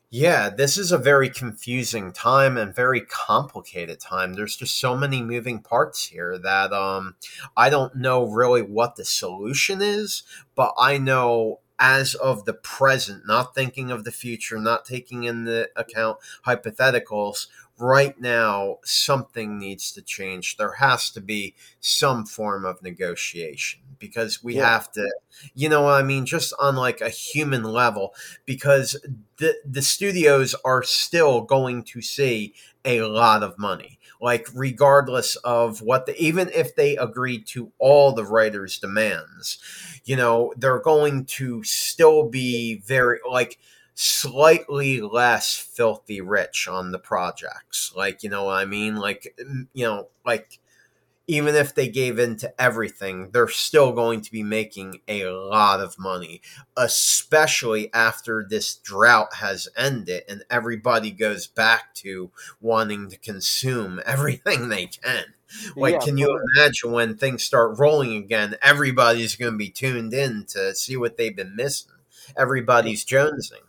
yeah, this is a very confusing time and very complicated time. There's just so many moving parts here that um, I don't know really what the solution is, but I know as of the present, not thinking of the future, not taking into account hypotheticals, right now something needs to change. There has to be some form of negotiation because we Yeah. have to, you know what I mean, just on like a human level, because the the studios are still going to see a lot of money. Like regardless of what the even if they agree to all the writers' demands, you know, they're going to still be very like slightly less filthy rich on the projects. Like, you know what I mean? Like, you know, like even if they gave in to everything, they're still going to be making a lot of money, especially after this drought has ended and everybody goes back to wanting to consume everything they can. Like, Yeah, can you imagine when things start rolling again? Everybody's going to be tuned in to see what they've been missing. Everybody's jonesing.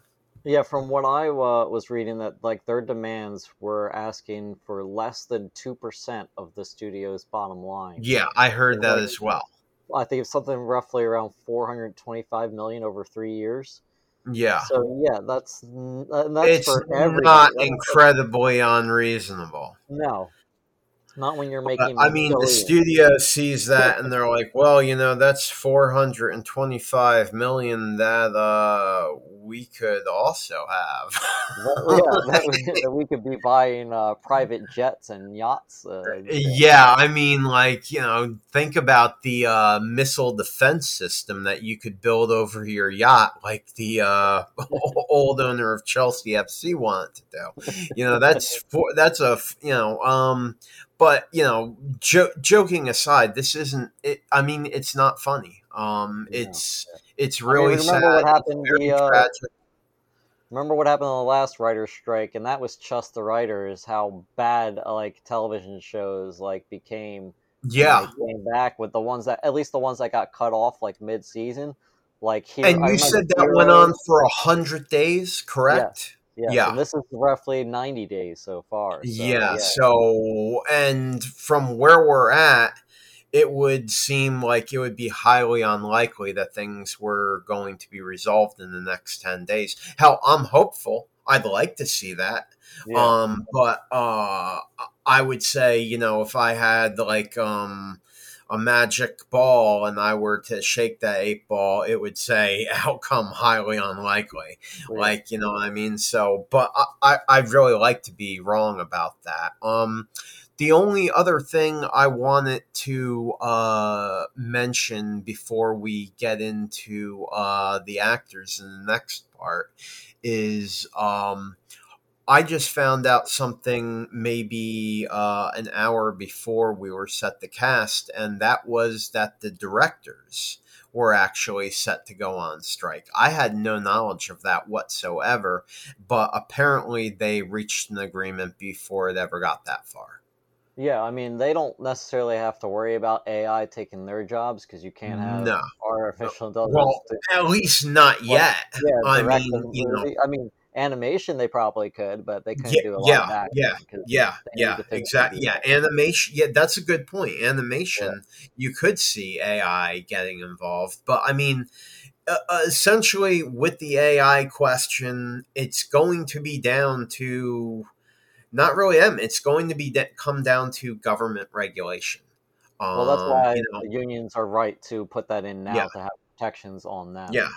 Yeah, from what I uh, was reading, that like their demands were asking for less than two percent of the studio's bottom line. Yeah, I heard that as well. I think it's something roughly around four hundred twenty-five million over three years. Yeah. So yeah, that's that's It's for not That's- incredibly unreasonable. No, not when you're making. I mean, the studio sees that and they're like, well, you know, that's 425 million that uh, we could also have. That- yeah, that we, that we could be buying uh, private jets and yachts. Uh, Yeah, I mean, like, you know, think about the uh, missile defense system that you could build over your yacht, like the uh, old owner of Chelsea FC wanted to do. You know, that's for, that's a you know, um, but you know, jo- joking aside, this isn't. It, I mean, it's not funny. Um, No. it's it's I mean, really remember sad. what happened? The uh, remember what happened on the last writer's strike, and that was just the writers. How bad uh, like television shows like became. Yeah, came back with the ones that at least the ones that got cut off like mid-season. Like here, and you said that went on for a hundred days, correct? Yes, Yeah. and this is roughly ninety days so far. So, yeah, so and from where we're at it would seem like it would be highly unlikely that things were going to be resolved in the next 10 days hell i'm hopeful i'd like to see that yeah. um but uh i would say you know if i had like um a magic ball and i were to shake that eight ball it would say outcome highly unlikely. Yeah. like you know what i mean? So but I, I i'd really like to be wrong about that. Um the only other thing i wanted to uh mention before we get into uh the actors in the next part is um I just found out something maybe uh, an hour before we were set to cast, and that was that the directors were actually set to go on strike. I had no knowledge of that whatsoever, but apparently they reached an agreement before it ever got that far. Yeah, I mean, they don't necessarily have to worry about AI taking their jobs because you can't have No. artificial intelligence. Well, to, at least not Well, yet. yeah, I mean, you know. I mean, animation they probably could, but they couldn't Yeah, do a lot yeah, of that. yeah, Yeah, yeah, exactly. Yeah, animation. Yeah, that's a good point. Animation, you could see AI getting involved, but I mean, uh, essentially, with the AI question, it's going to be down to not really them. It's going to be de- come down to government regulation. Um, Well, that's why you know, the unions are right to put that in now Yeah. to have protections on them. yeah.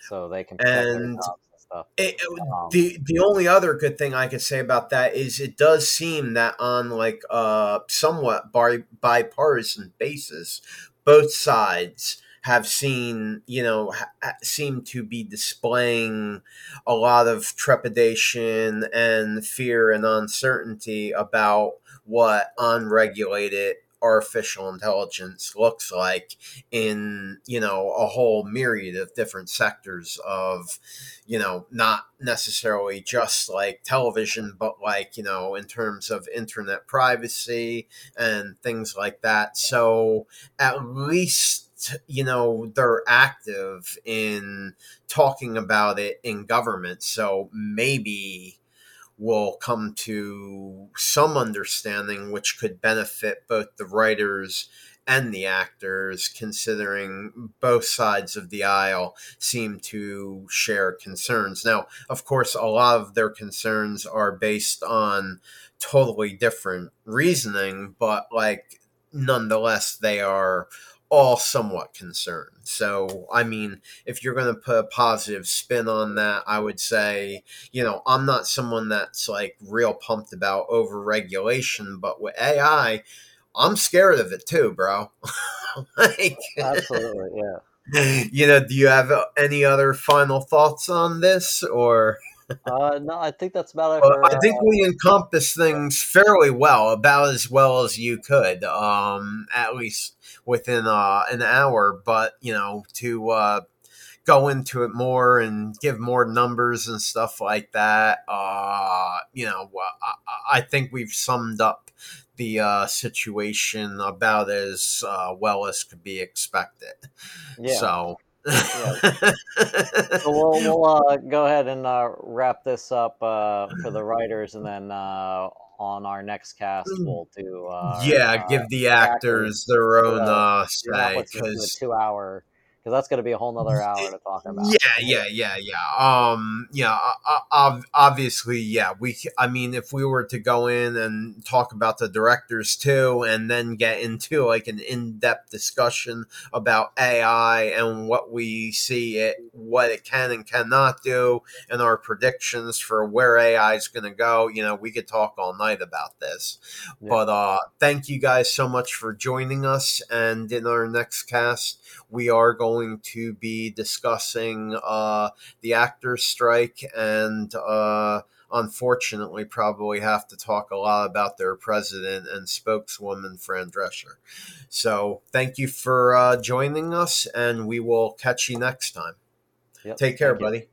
So they can protect their jobs and stuff. It, Um, the the only other good thing I could say about that is it does seem that on like uh somewhat bi- bipartisan basis, both sides have seen you know ha- seem to be displaying a lot of trepidation and fear and uncertainty about what unregulated artificial intelligence looks like in you know a whole myriad of different sectors of you know not necessarily just like television but like you know in terms of internet privacy and things like that. So at least you know they're active in talking about it in government. So maybe will come to some understanding which could benefit both the writers and the actors, considering both sides of the aisle seem to share concerns. Now, of course, a lot of their concerns are based on totally different reasoning, but like nonetheless, they are all somewhat concerned. So, I mean, if you're going to put a positive spin on that, I would say, you know, I'm not someone that's like real pumped about over regulation, but with AI, I'm scared of it too, bro. like, Absolutely, yeah. You know, do you have any other final thoughts on this or? Uh, no, I think that's about it. Well, for, I think uh, we encompass things fairly well, about as well as you could, um, at least within uh, an hour. But you know, to uh, go into it more and give more numbers and stuff like that, uh, you know, I, I think we've summed up the uh, situation about as uh, well as could be expected. Yeah. So yeah. so we'll, we'll uh, go ahead and uh, wrap this up uh, for the writers, and then uh, on our next cast mm. we'll do. yeah, give the actors, actors their own uh, say because two hour because that's going to be a whole nother hour to talk about. Yeah, yeah, yeah, yeah. Um, yeah, obviously, yeah. We, I mean, if we were to go in and talk about the directors too, and then get into like an in-depth discussion about AI and what we see it, what it can and cannot do, and our predictions for where AI is going to go, you know, we could talk all night about this. Yeah. But uh, thank you guys so much for joining us, and in our next cast we are going to be discussing uh, the actors' strike and uh, unfortunately probably have to talk a lot about their president and spokeswoman Fran Drescher. So thank you for uh, joining us, and we will catch you next time. Yep. Take care, buddy.